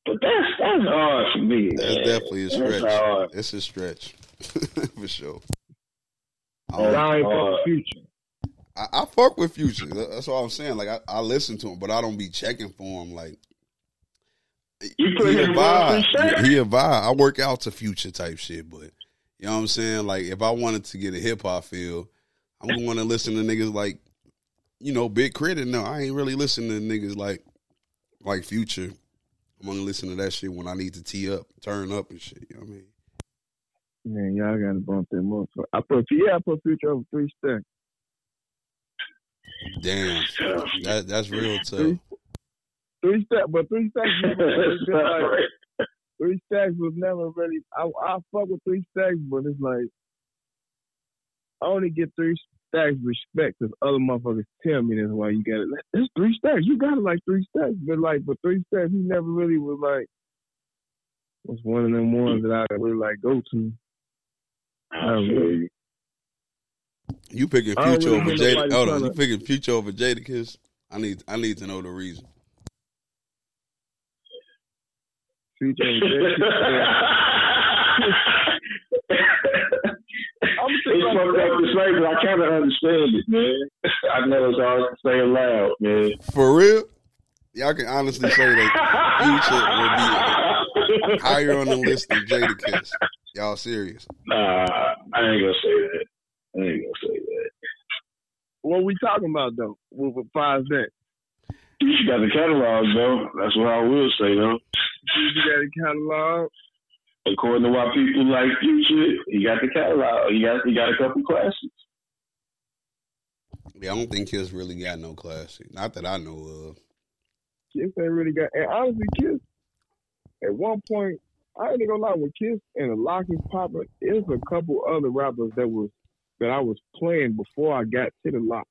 But that's that's hard for me. That's man. definitely a stretch. It's a stretch <laughs> for sure. Oh, I, I ain't fuck future. I, I, fuck with Future. That's all I'm saying. Like I, I listen to him, but I don't be checking for him. Like you he a vibe. He a vibe. I work out to Future type shit, but you know what I'm saying. Like if I wanted to get a hip hop feel, I'm going to listen to niggas like you know Big K.R.I.T. No, I ain't really listening to niggas like like Future. I'm gonna listen to that shit when I need to tee up, turn up and shit. You know what I mean? Man, y'all gotta bump that motherfucker. I put yeah, I put Future over three stacks. Damn, that that's real tough. Three, three stacks, but three stacks. <laughs> like, three stacks was never really. I I fuck with three stacks, but it's like I only get three stacks respect because other motherfuckers tell me that's why you got it. That's three stacks. You got it like three stacks, but like, but three stacks, he never really was like. Was one of them ones that I really like go to. I really, you picking future over Jada? Hold on, you picking future over Jadakiss? I need I need to know the reason. Future I'm <laughs> it's fucked up to say, but I kind of understand it, man. I know it's hard to say aloud, man. For real? Y'all can honestly say that Future will be higher on the list than Jadakiss. Y'all serious? Nah, I ain't gonna say that. I ain't gonna say that. What we talking about though? With, with five that? You got the catalog though. That's what I will say though. You got the catalog. According to what people like Future, he got the catalog. He got he got a couple classics. Yeah, I don't think Kiss really got no classic. Not that I know of. Kiss ain't really got. And honestly, Kiss at one point I ain't gonna lie, with Kiss and the LOX is popping, there's a couple other rappers that was that I was playing before I got to the LOX.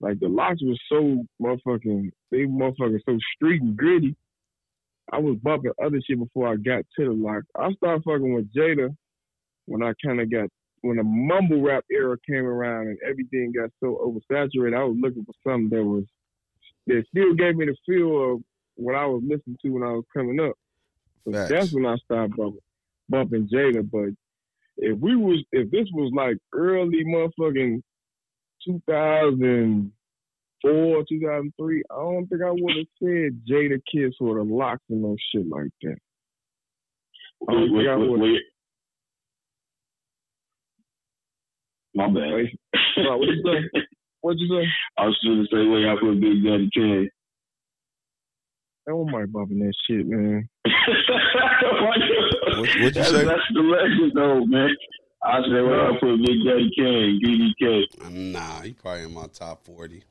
Like the LOX was so motherfucking they motherfucking so street and gritty. I was bumping other shit before I got to the lock. I started fucking with Jada when I kinda got when the mumble rap era came around and everything got so oversaturated, I was looking for something that was that still gave me the feel of what I was listening to when I was coming up. that's when I started bumping, bumping Jada. But if we was, if this was like early motherfucking 2004, 2003, I don't think I would have said Jada Kiss would have locked and no shit like that. I don't wait, think I would. Wait. My bad. Wait, what you say? What'd you say? I was just going to say, wait, I put Big Daddy Kane. Don't mind bumping that shit, man. <laughs> what, what'd you that's, say? That's the legend, though, man. I said, well, I put Big Daddy Kane, BDK. Nah, he probably in my top 40.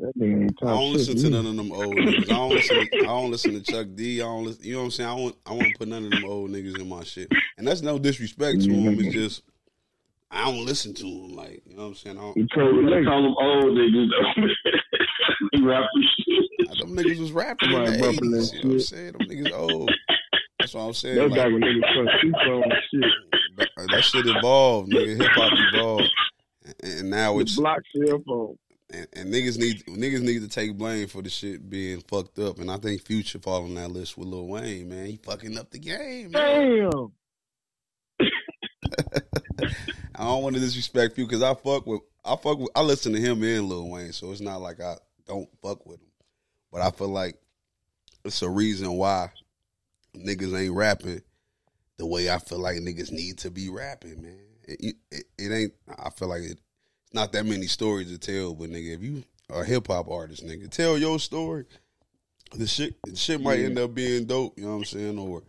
That ain't top I don't listen to none of them old niggas. I don't listen. To, I don't listen to Chuck D. I don't. Listen, you know what I'm saying? I want. I want to put none of them old niggas in my shit. And that's no disrespect to mm-hmm. them. It's just I don't listen to them. Like you know what I'm saying? I don't, you totally call them old niggas. <laughs> Them niggas was rapping in the 80s. You know what I'm saying? Them niggas old. That's what I'm saying. That's like, back when niggas put shit. That shit evolved, nigga. Hip hop evolved, and now it's block cell phone. And, and, niggas need niggas need to take blame for the shit being fucked up. And I think Future fall on that list with Lil Wayne, man. He fucking up the game. Man. Damn. <laughs> I don't want to disrespect you because I fuck with I fuck with I listen to him and Lil Wayne, so it's not like I don't fuck with him. But I feel like it's a reason why niggas ain't rapping the way I feel like niggas need to be rapping, man. It, it, it ain't. I feel like it, not that many stories to tell, but nigga, if you are a hip hop artist, nigga, tell your story. The shit, the shit might end up being dope. You know what I'm saying? Or,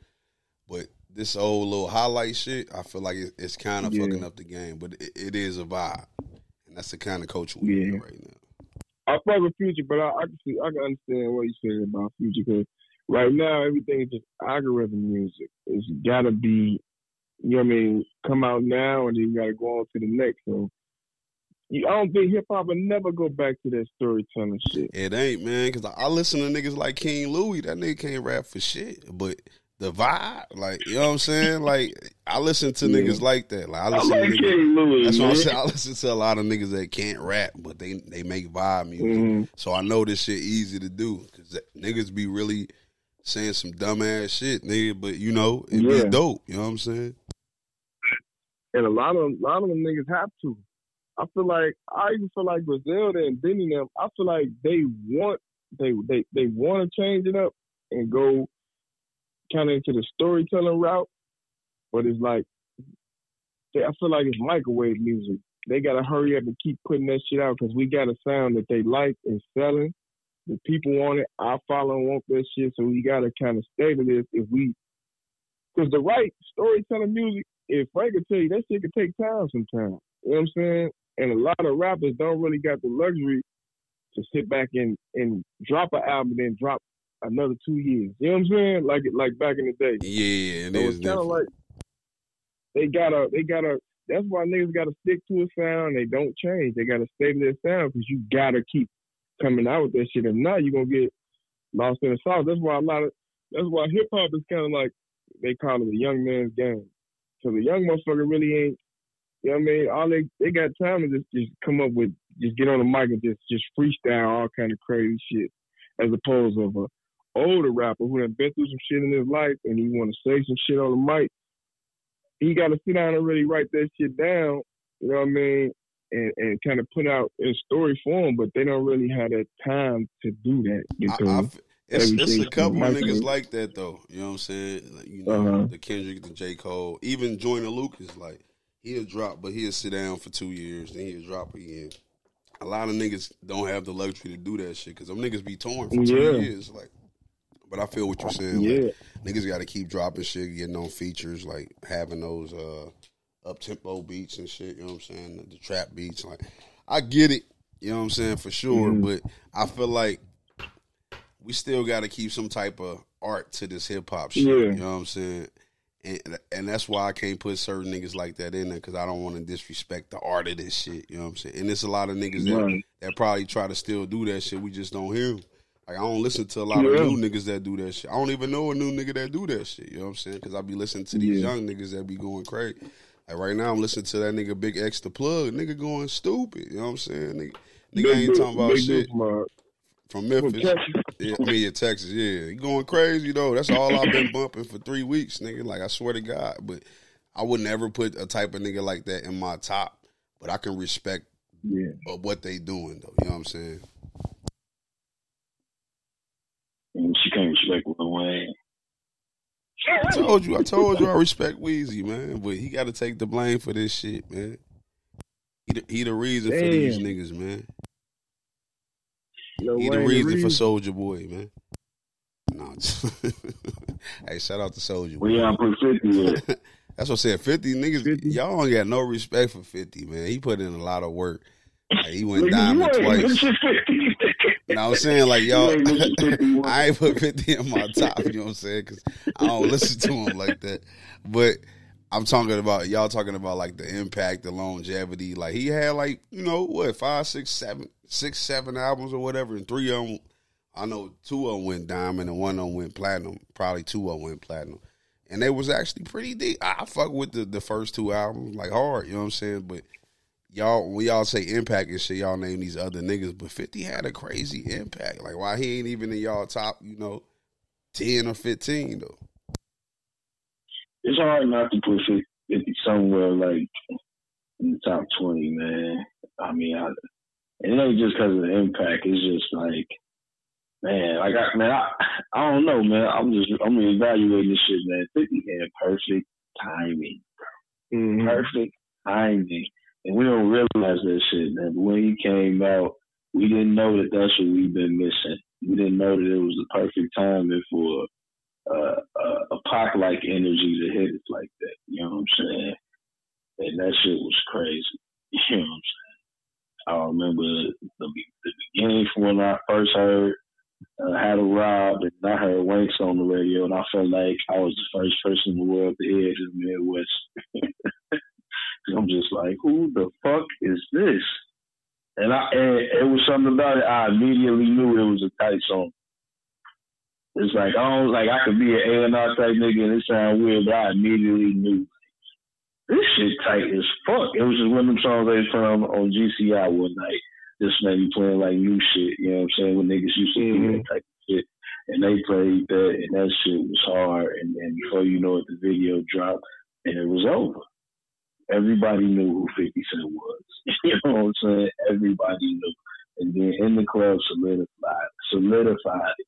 but this old little highlight shit, I feel like it, it's kind of yeah. fucking up the game. But it, it is a vibe, and that's the kind of culture we yeah. In right now. I fuck with Future, but I, I can see, I can understand what you're saying about Future because right now everything is just algorithm music. It's got to be, you know what I mean, come out now and then you got to go on to the next. So I don't think hip hop will never go back to that storytelling shit. It ain't, man, because I, I listen to niggas like King Louie. That nigga can't rap for shit, but the vibe, like you know what I'm saying. Like I listen to yeah. niggas like that. Like I listen I like to niggas, Louis, That's man. what I'm saying. I listen to a lot of niggas that can't rap, but they they make vibe music. Mm-hmm. So I know this shit easy to do because niggas be really saying some dumbass shit, nigga. But you know it yeah. be dope. You know what I'm saying. And a lot of a lot of them niggas have to. I feel like I even feel like Griselda and Benny them. I feel like they want they they they want to change it up and go kind of into the storytelling route, but it's like I feel like it's microwave music. They gotta hurry up and keep putting that shit out because we got a sound that they like and selling. The people want it. Our following want that shit, so we gotta kind of stay to this. If we, because the right storytelling music, if Frank could tell you, that shit could take time sometimes. You know what I'm saying? And a lot of rappers don't really got the luxury to sit back and and drop an album and then drop another two years. You know what I'm saying? Like like back in the day. Yeah, it so it's kind of like they gotta they gotta. That's why niggas gotta stick to a sound. They don't change. They gotta stay to their sound because you gotta keep coming out with that shit. If not, you're gonna get lost in the sauce. That's why a lot of that's why hip hop is kind of like they call it a young man's game. So the young motherfucker really ain't. You know what I mean? All they they got time to just just come up with just get on the mic and just just freestyle all kind of crazy shit, as opposed of a older rapper who had been through some shit in his life and he want to say some shit on the mic, he got to sit down and really write that shit down. You know what I mean? And, and kind of put out in story form, but they don't really have that time to do that because. It's, it's a couple of niggas like that though. You know what I'm saying? Like, you know, uh-huh. the Kendrick, the J. Cole, even Joyner Lucas, like he'll drop, but he'll sit down for two years, then he'll drop again. A lot of niggas don't have the luxury to do that shit because them niggas be torn for two yeah. years. Like but I feel what you're saying. Yeah. Like, niggas got to keep dropping shit, getting on features, like having those uh, up tempo beats and shit. You know what I'm saying? The, the, trap beats. Like, I get it. You know what I'm saying for sure. Mm-hmm. But I feel like we still got to keep some type of art to this hip hop shit. Yeah. You know what I'm saying? And, and that's why I can't put certain niggas like that in there because I don't want to disrespect the art of this shit. You know what I'm saying? And there's a lot of niggas that, that probably try to still do that shit. We just don't hear them. Like I don't listen to a lot yeah. of new niggas that do that shit. I don't even know a new nigga that do that shit. You know what I'm saying? Because I be listening to these yeah. young niggas that be going crazy. Like right now, I'm listening to that nigga BigXthaPlug. Nigga going stupid. You know what I'm saying? Nigga, nigga ain't talking about shit. From Memphis. Yeah, I mean, yeah, Texas. Yeah, he going crazy though. That's all I've been bumping for three weeks, nigga. Like I swear to God, but I would never put a type of nigga like that in my top. But I can respect Yeah. what they doing though. You know what I'm saying? And she can't respect Lil Wayne. I told you, I told you, I respect Weezy, man. But he got to take the blame for this shit, man. He the, he the reason for these niggas, man. He the reason for Soulja Boy, man. No, <laughs> hey, shout out to Soulja Boy. y'all put 50 at? <laughs> That's what I said. Fifty niggas, 50. y'all don't got no respect for Fifty, man. He put in a lot of work. Like, he went diamond twice. mention 50. You know what I'm saying? Like y'all, You ain't mention 50 once. <laughs> I ain't put 50 in my top, you know what I'm saying? Because I don't listen to him like that. But I'm talking about, y'all talking about like the impact, the longevity. Like he had like, you know, what, five, six, seven, six, seven albums or whatever. And three of them, I know two of them went diamond and one of them went platinum. Probably two of them went platinum. And they was actually pretty deep. I fuck with the, the first two albums like hard, you know what I'm saying? But y'all when y'all say impact and shit, y'all name these other niggas, but Fifty had a crazy impact. Like why he ain't even in y'all top, you know, ten or fifteen though. It's hard not to put 50, 50 somewhere like in the top 20, man. I mean, I, it ain't just because of the impact. It's just like, man, like I, man, I, I don't know, man. I'm just, I'm evaluating this shit, man. 50 had perfect timing. Mhm. perfect timing. And we don't realize that shit, man. But when he came out, we didn't know that that's what we've been missing. We didn't know that it was the perfect timing for uh, uh, a pop like energy to hit us like that. You know what I'm saying? And that shit was crazy. <laughs> You know what I'm saying? I remember the, the beginning from when I first heard uh, How to Rob, and I heard Wanks on the radio, and I felt like I was the first person in the world to hear it the Midwest. <laughs> I'm just like, who the fuck is this? And I and it was something about it. I immediately knew it was a tight song. It's like I don't like I could be an A and R type nigga and it sound weird, but I immediately knew this shit tight as fuck. It was just one of them songs they put on on GCI one night. Just maybe playing like new shit, you know what I'm saying? When niggas used to do mm-hmm. that type of shit. And they played that and that shit was hard and then before you know it the video dropped and it was over everybody knew who 50 Cent was. <laughs> you know what I'm saying? Everybody knew. And then in the club solidified, solidified it.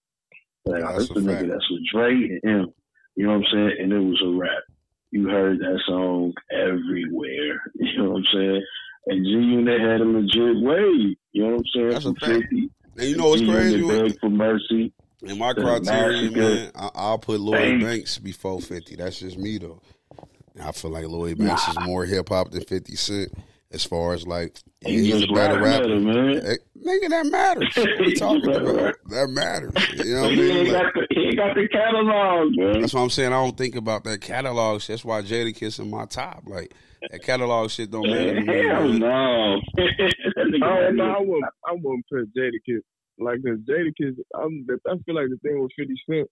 Like, That's oh, that's a the nigga fact. that's with Dre and him. You know what I'm saying? And it was a rap. You heard that song everywhere. <laughs> You know what I'm saying? And G Unit had a legit wave. You know what I'm saying? That's a From fact. 50. And you know what's crazy? Begged for mercy. in my criteria, man, I, I'll put Lloyd Thanks. Banks before 50. That's just me though. I feel like Lloyd Banks is more hip hop than 50 Cent as far as like yeah, He he's a better rapper. better, man. Hey, nigga, that matters. <laughs> What are talking Right, about? That matters. You <laughs> know what I mean? ain't, Like, got the, he ain't got the catalog, man. That's what I'm saying. I don't think about that catalog shit. That's why Jadakiss in my top. Like that catalog shit don't matter to me. Hell man. no. <laughs> That nigga Oh no, I wouldn't. I wouldn't put Jadakiss like this. Jadakiss, I'm, I feel like the thing with Fifty Cent,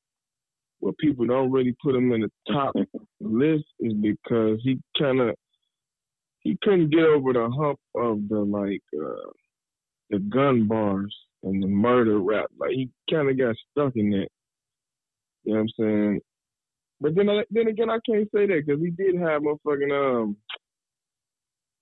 where people don't really put him in the top list, is because he kind of he couldn't get over the hump of the like uh the gun bars and the murder rap. Like he kind of got stuck in that. You know what I'm saying? But then, I, then again, I can't say that because he did have motherfucking um.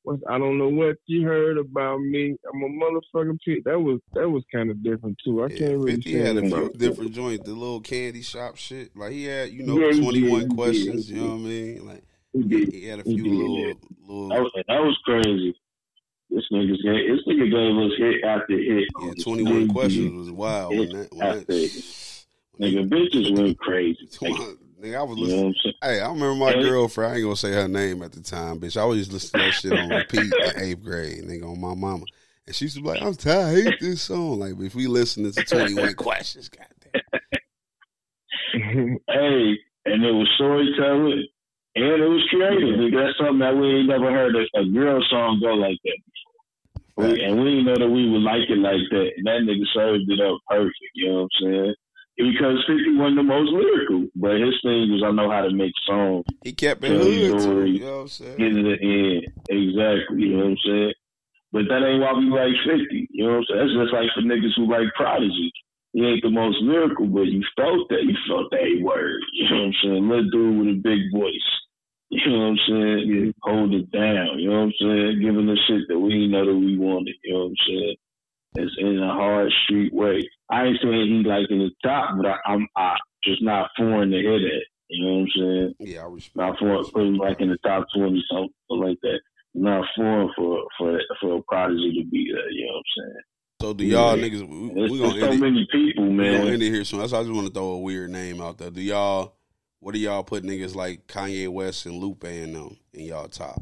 What's, I don't know what you heard about me. I'm a motherfucking pit. That was that was kind of different too. I Yeah, can't really 50 say had a few about different joints, the little candy shop shit. Like he had, you know, Yeah, 21 did, he questions, you know what I mean? Like He did. he had a few little little That was, that was crazy. This nigga's gave, this nigga gave us hit after hit. yeah, 21 questions was wild when that when that, Nigga, bitches went crazy. <laughs> Nigga, I was you know listening. I'm saying? Hey, I remember my Hey. girlfriend. I ain't gonna say her name at the time, bitch. I was just listening to that shit on repeat in <laughs> eighth grade, nigga, on my mama. And she be like, "I'm tired. I hate this song." Like, if we listening to Twenty One <laughs> Questions, goddamn. Hey, and it was storytelling, and it was creative. Nigga, That's something that we ain't never heard a, girl song go like that before. We, and we didn't know that we would like it like that. And that nigga served it up perfect. You know what I'm saying? Because 50 wasn't the most lyrical, but his thing was I know how to make songs. He kept it hood you too. You know what I'm saying? Get to the end. Exactly. You know what I'm saying? But that ain't why we like 50. You know what I'm saying? That's just like for niggas who like Prodigy. He ain't the most lyrical, but you felt that. You felt that word. You know what I'm saying? Little dude with a big voice. You know what I'm saying? Yeah. Hold it down. You know what I'm saying? Giving the shit that we know that we wanted. You know what I'm saying? It's in a hard street way. I ain't saying he like in the top, but I, I'm I just not foreign to hear that. You know what I'm saying? Yeah, I respect. Not foreign, put him like in the top twenty, something like that. Not foreign for for for a prodigy to be there. You know what I'm saying? So do y'all yeah. niggas? We, we gonna so many people, man. We gonna end it here soon. That's why I just want to throw a weird name out there. Do y'all? What do y'all put niggas like Kanye West and Lupe in them in y'all top?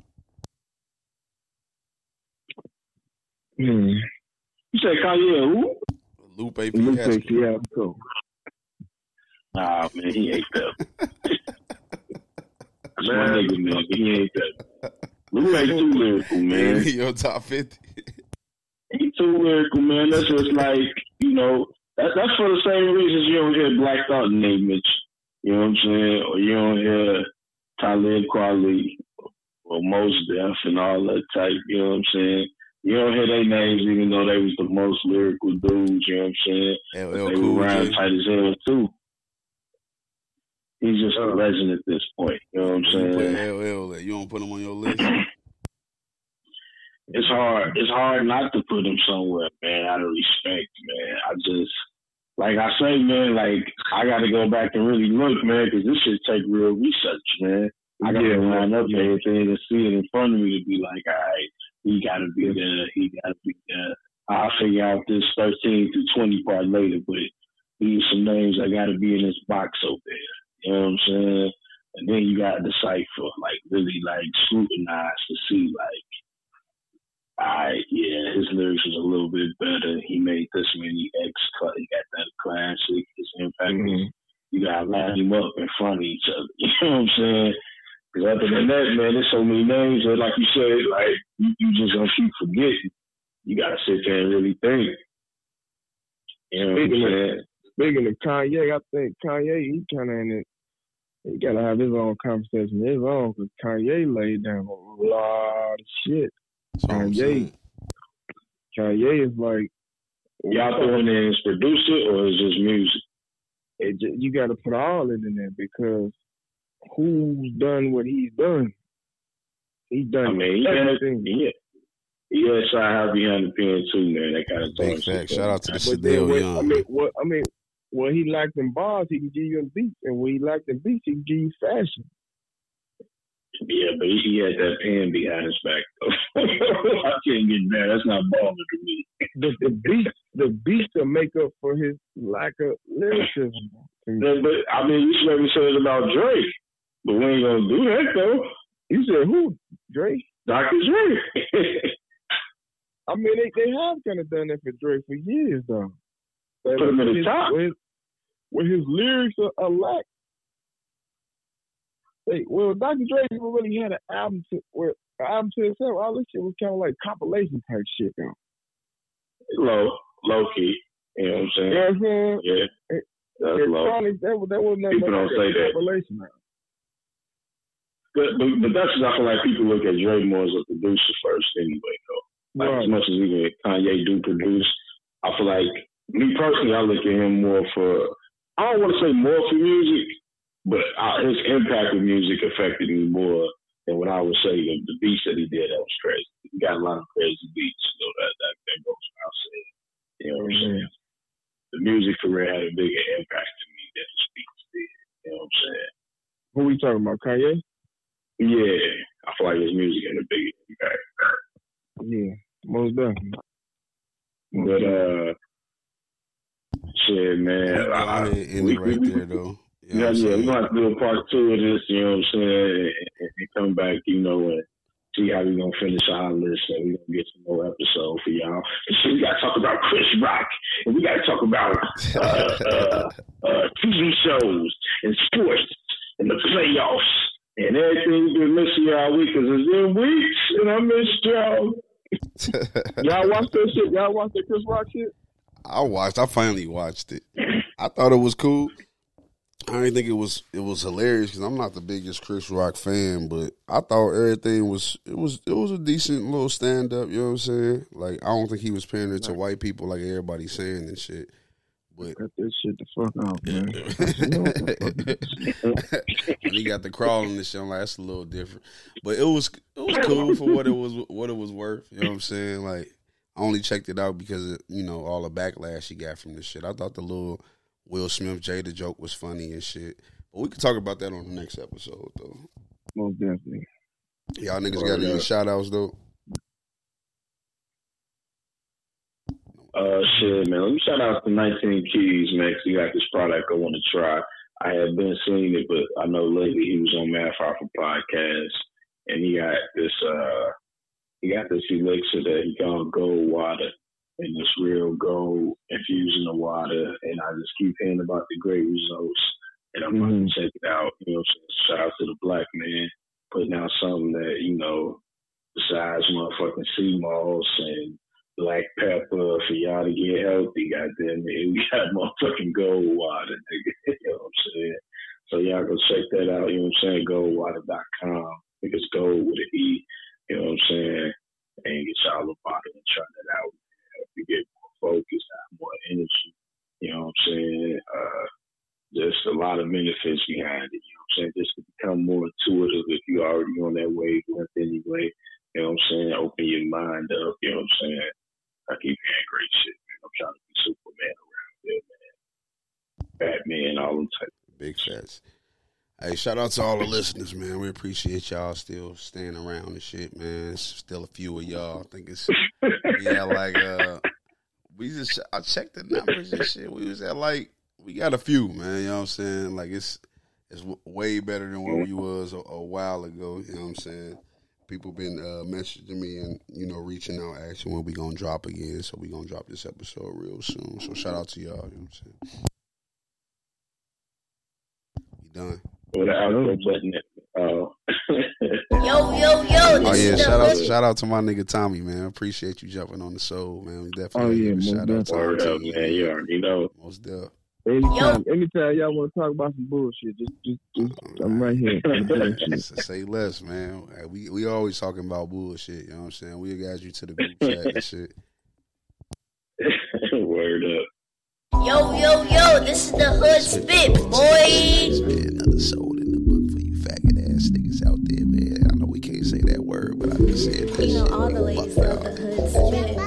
Hmm. You say Kanye who? Lupe Lupe Fiasco. Nah, man, he ain't that. <laughs> My nigga, man. He ain't that. Lupe too lyrical, man. He Your top fifty he too lyrical, man. That's just like you know. That, that's for the same reasons you don't hear Black Thought name Mitch. You know what I'm saying? Or you don't hear Talib Kweli or Mos Def and all that type. You know what I'm saying? You don't hear their names even though they was the most lyrical dudes. You know what I'm saying? LL they cool were around tight as hell too. He's just a legend at this point. You know what I'm saying? You put LL, you don't put him on your list it's hard. It's hard not to put him somewhere, man. Out of respect, man. I just like I say, man. Like I got to go back and really look, man, because this should take real research, man. I got to yeah, line up yeah. everything and see it in front of me to be like, all right, he got to be there. He got to be there. I'll figure out this 13 to 20 part later, but these some names that got to be in this box over there. You know what I'm saying? And then you got to decipher, like really like scrutinize to see like I yeah, his lyrics was a little bit better. He made this many X cut. He got that classic. His impact mm-hmm. you gotta line him up in front of each other. <laughs> You know what I'm saying? Because other than that, man, there's so many names that, like you said, like you, you just don't keep forgetting. You gotta sit there and really think. You know what I'm saying? Speaking of Kanye, I think Kanye he kind of in it. He gotta have his own conversation, his own, because Kanye laid down a lot of shit. Kanye, Kanye is like y'all throwing in as producer or is just music? It just, you got to put all it in there because who's done what he's done? He's done I mean, everything. Yeah. Yeah, so I have behind the pen too, man. That kind of big fact. Shout out to the Shadell Young. I mean, what I mean, what he liked in bars, he can give you in beats, and what he liked in beats, he can give you fashion. Yeah, but he, he had that pen behind his back. <laughs> I can't get mad. That's not baller to me. The, the beat, the beat to make up for his lack of lyricism. Yeah, but I mean, you should me say it about Drake, but we ain't gonna do that though. You said who? Drake? Dr. Drake. <laughs> I mean, they, they have kind of done that for Drake for years though. Put him at the top. Where his, where his lyrics are, are well, Dr. Dre never really had an album to where album to itself. All this shit was kind of like compilation type shit, though. Low, low key. You know what I'm saying? You know what I'm saying? Yeah. It, that's it low. Probably, that, that was nothing people don't say that. Compilation. But, but, but that's I feel like people look at Dre more as a producer first anyway, though. Like right. as much as even Kanye do produce, I feel like me personally, I look at him more for I don't want to say more for music, but uh, his impact with music affected me more than what I would say the, the beats that he did. That was crazy. He got a lot of crazy beats. You know that that, that goes without saying. You know what I'm saying? The music career had a bigger impact to me than his beats did. You know what I'm saying? Who we talking about, Kanye? Yeah, I feel like his music had a bigger impact. Yeah, most definitely. But uh, shit, man. I, I, we, right we, there though. You yeah, yeah. We're gonna have to do a part two of this, you know what I'm saying, and, and come back, you know, and see how we're gonna finish our list and we're gonna get some more episodes for y'all. So we gotta talk about Chris Rock and we gotta talk about uh, uh, uh, TV shows and sports and the playoffs and everything we've been missing y'all week because it's been weeks and I missed y'all. <laughs> y'all watch that shit? Y'all watch that Chris Rock shit? I watched. I finally watched it. I thought it was cool. I didn't think it was it was hilarious because I'm not the biggest Chris Rock fan, but I thought everything was it was it was a decent little stand up. You know what I'm saying? Like I don't think he was pandering to white people like everybody's saying and shit. But Cut this shit the fuck off, <laughs> man. he got the crawling and shit. I'm like, that's a little different, but it was it was cool for what it was what it was worth. You know what I'm saying? Like I only checked it out because of, you know all the backlash he got from this shit. I thought the little Will Smith Jada joke was funny and shit. But we could talk about that on the next episode though. Most definitely. Y'all niggas got any shout outs though? Uh, shit, man. Let me shout out to 19 Keys, man, 'cause he got this product I want to try. I have been seeing it, but I know lately he was on Math Alpha podcast, and he got this, uh, he got this elixir that he called Gold Water, and it's real gold infusing the water, and I just keep hearing about the great results, and I'm about Mhm. to check it out. You know, what shout out to the black man putting out something that you know, besides motherfucking sea moss and black pepper for y'all to get healthy. Goddamn it, <laughs> we got motherfucking gold water, nigga. <laughs> you know what I'm saying? So y'all go check that out. You know what I'm saying? Goldwater.com. It's gold with an E. You know what I'm saying? And get y'all a bottle and try that out. You get more focused, have more energy. You know what I'm saying? Uh, just a lot of benefits behind it. You know what I'm saying? Just to become more intuitive if you're already on that wavelength anyway. You know what I'm saying? Open your mind up. You know what I'm saying? I keep hearing great shit, man. I'm trying to be Superman around there, man. Batman, all them type. Big fats. Hey, shout out to all the listeners, man. We appreciate y'all still staying around and shit, man. It's still a few of y'all. I think it's yeah, like uh, we just I checked the numbers and shit. We was at like we got a few, man. You know what I'm saying? Like it's it's way better than what we was a, a while ago. You know what I'm saying? People been uh, messaging me and you know reaching out, asking when we gonna drop again. So we gonna drop this episode real soon. So shout out to y'all. You know what I'm saying? We done. Or the outro button. Oh. <laughs> Yo, yo, yo, Oh yeah, shout out shout out to my nigga Tommy, man. Appreciate you jumping on the show, man. We definitely Oh, yeah, give shout out to Word our up, team, man. You already know. Most definitely. Anytime, anytime y'all want to talk about some bullshit, just, just, just oh, I'm right here. for the bullshit. So say less, man. Hey, We we always talking about bullshit. You know what I'm saying? We got you to the group chat and shit. <laughs> Word up. Yo, yo, yo, this is the hood spit, boy. Man, another soul in the book for you faggot ass niggas out there, man. I know we can't say that word, but I just said that You know, shit. all the ladies love the hood spit.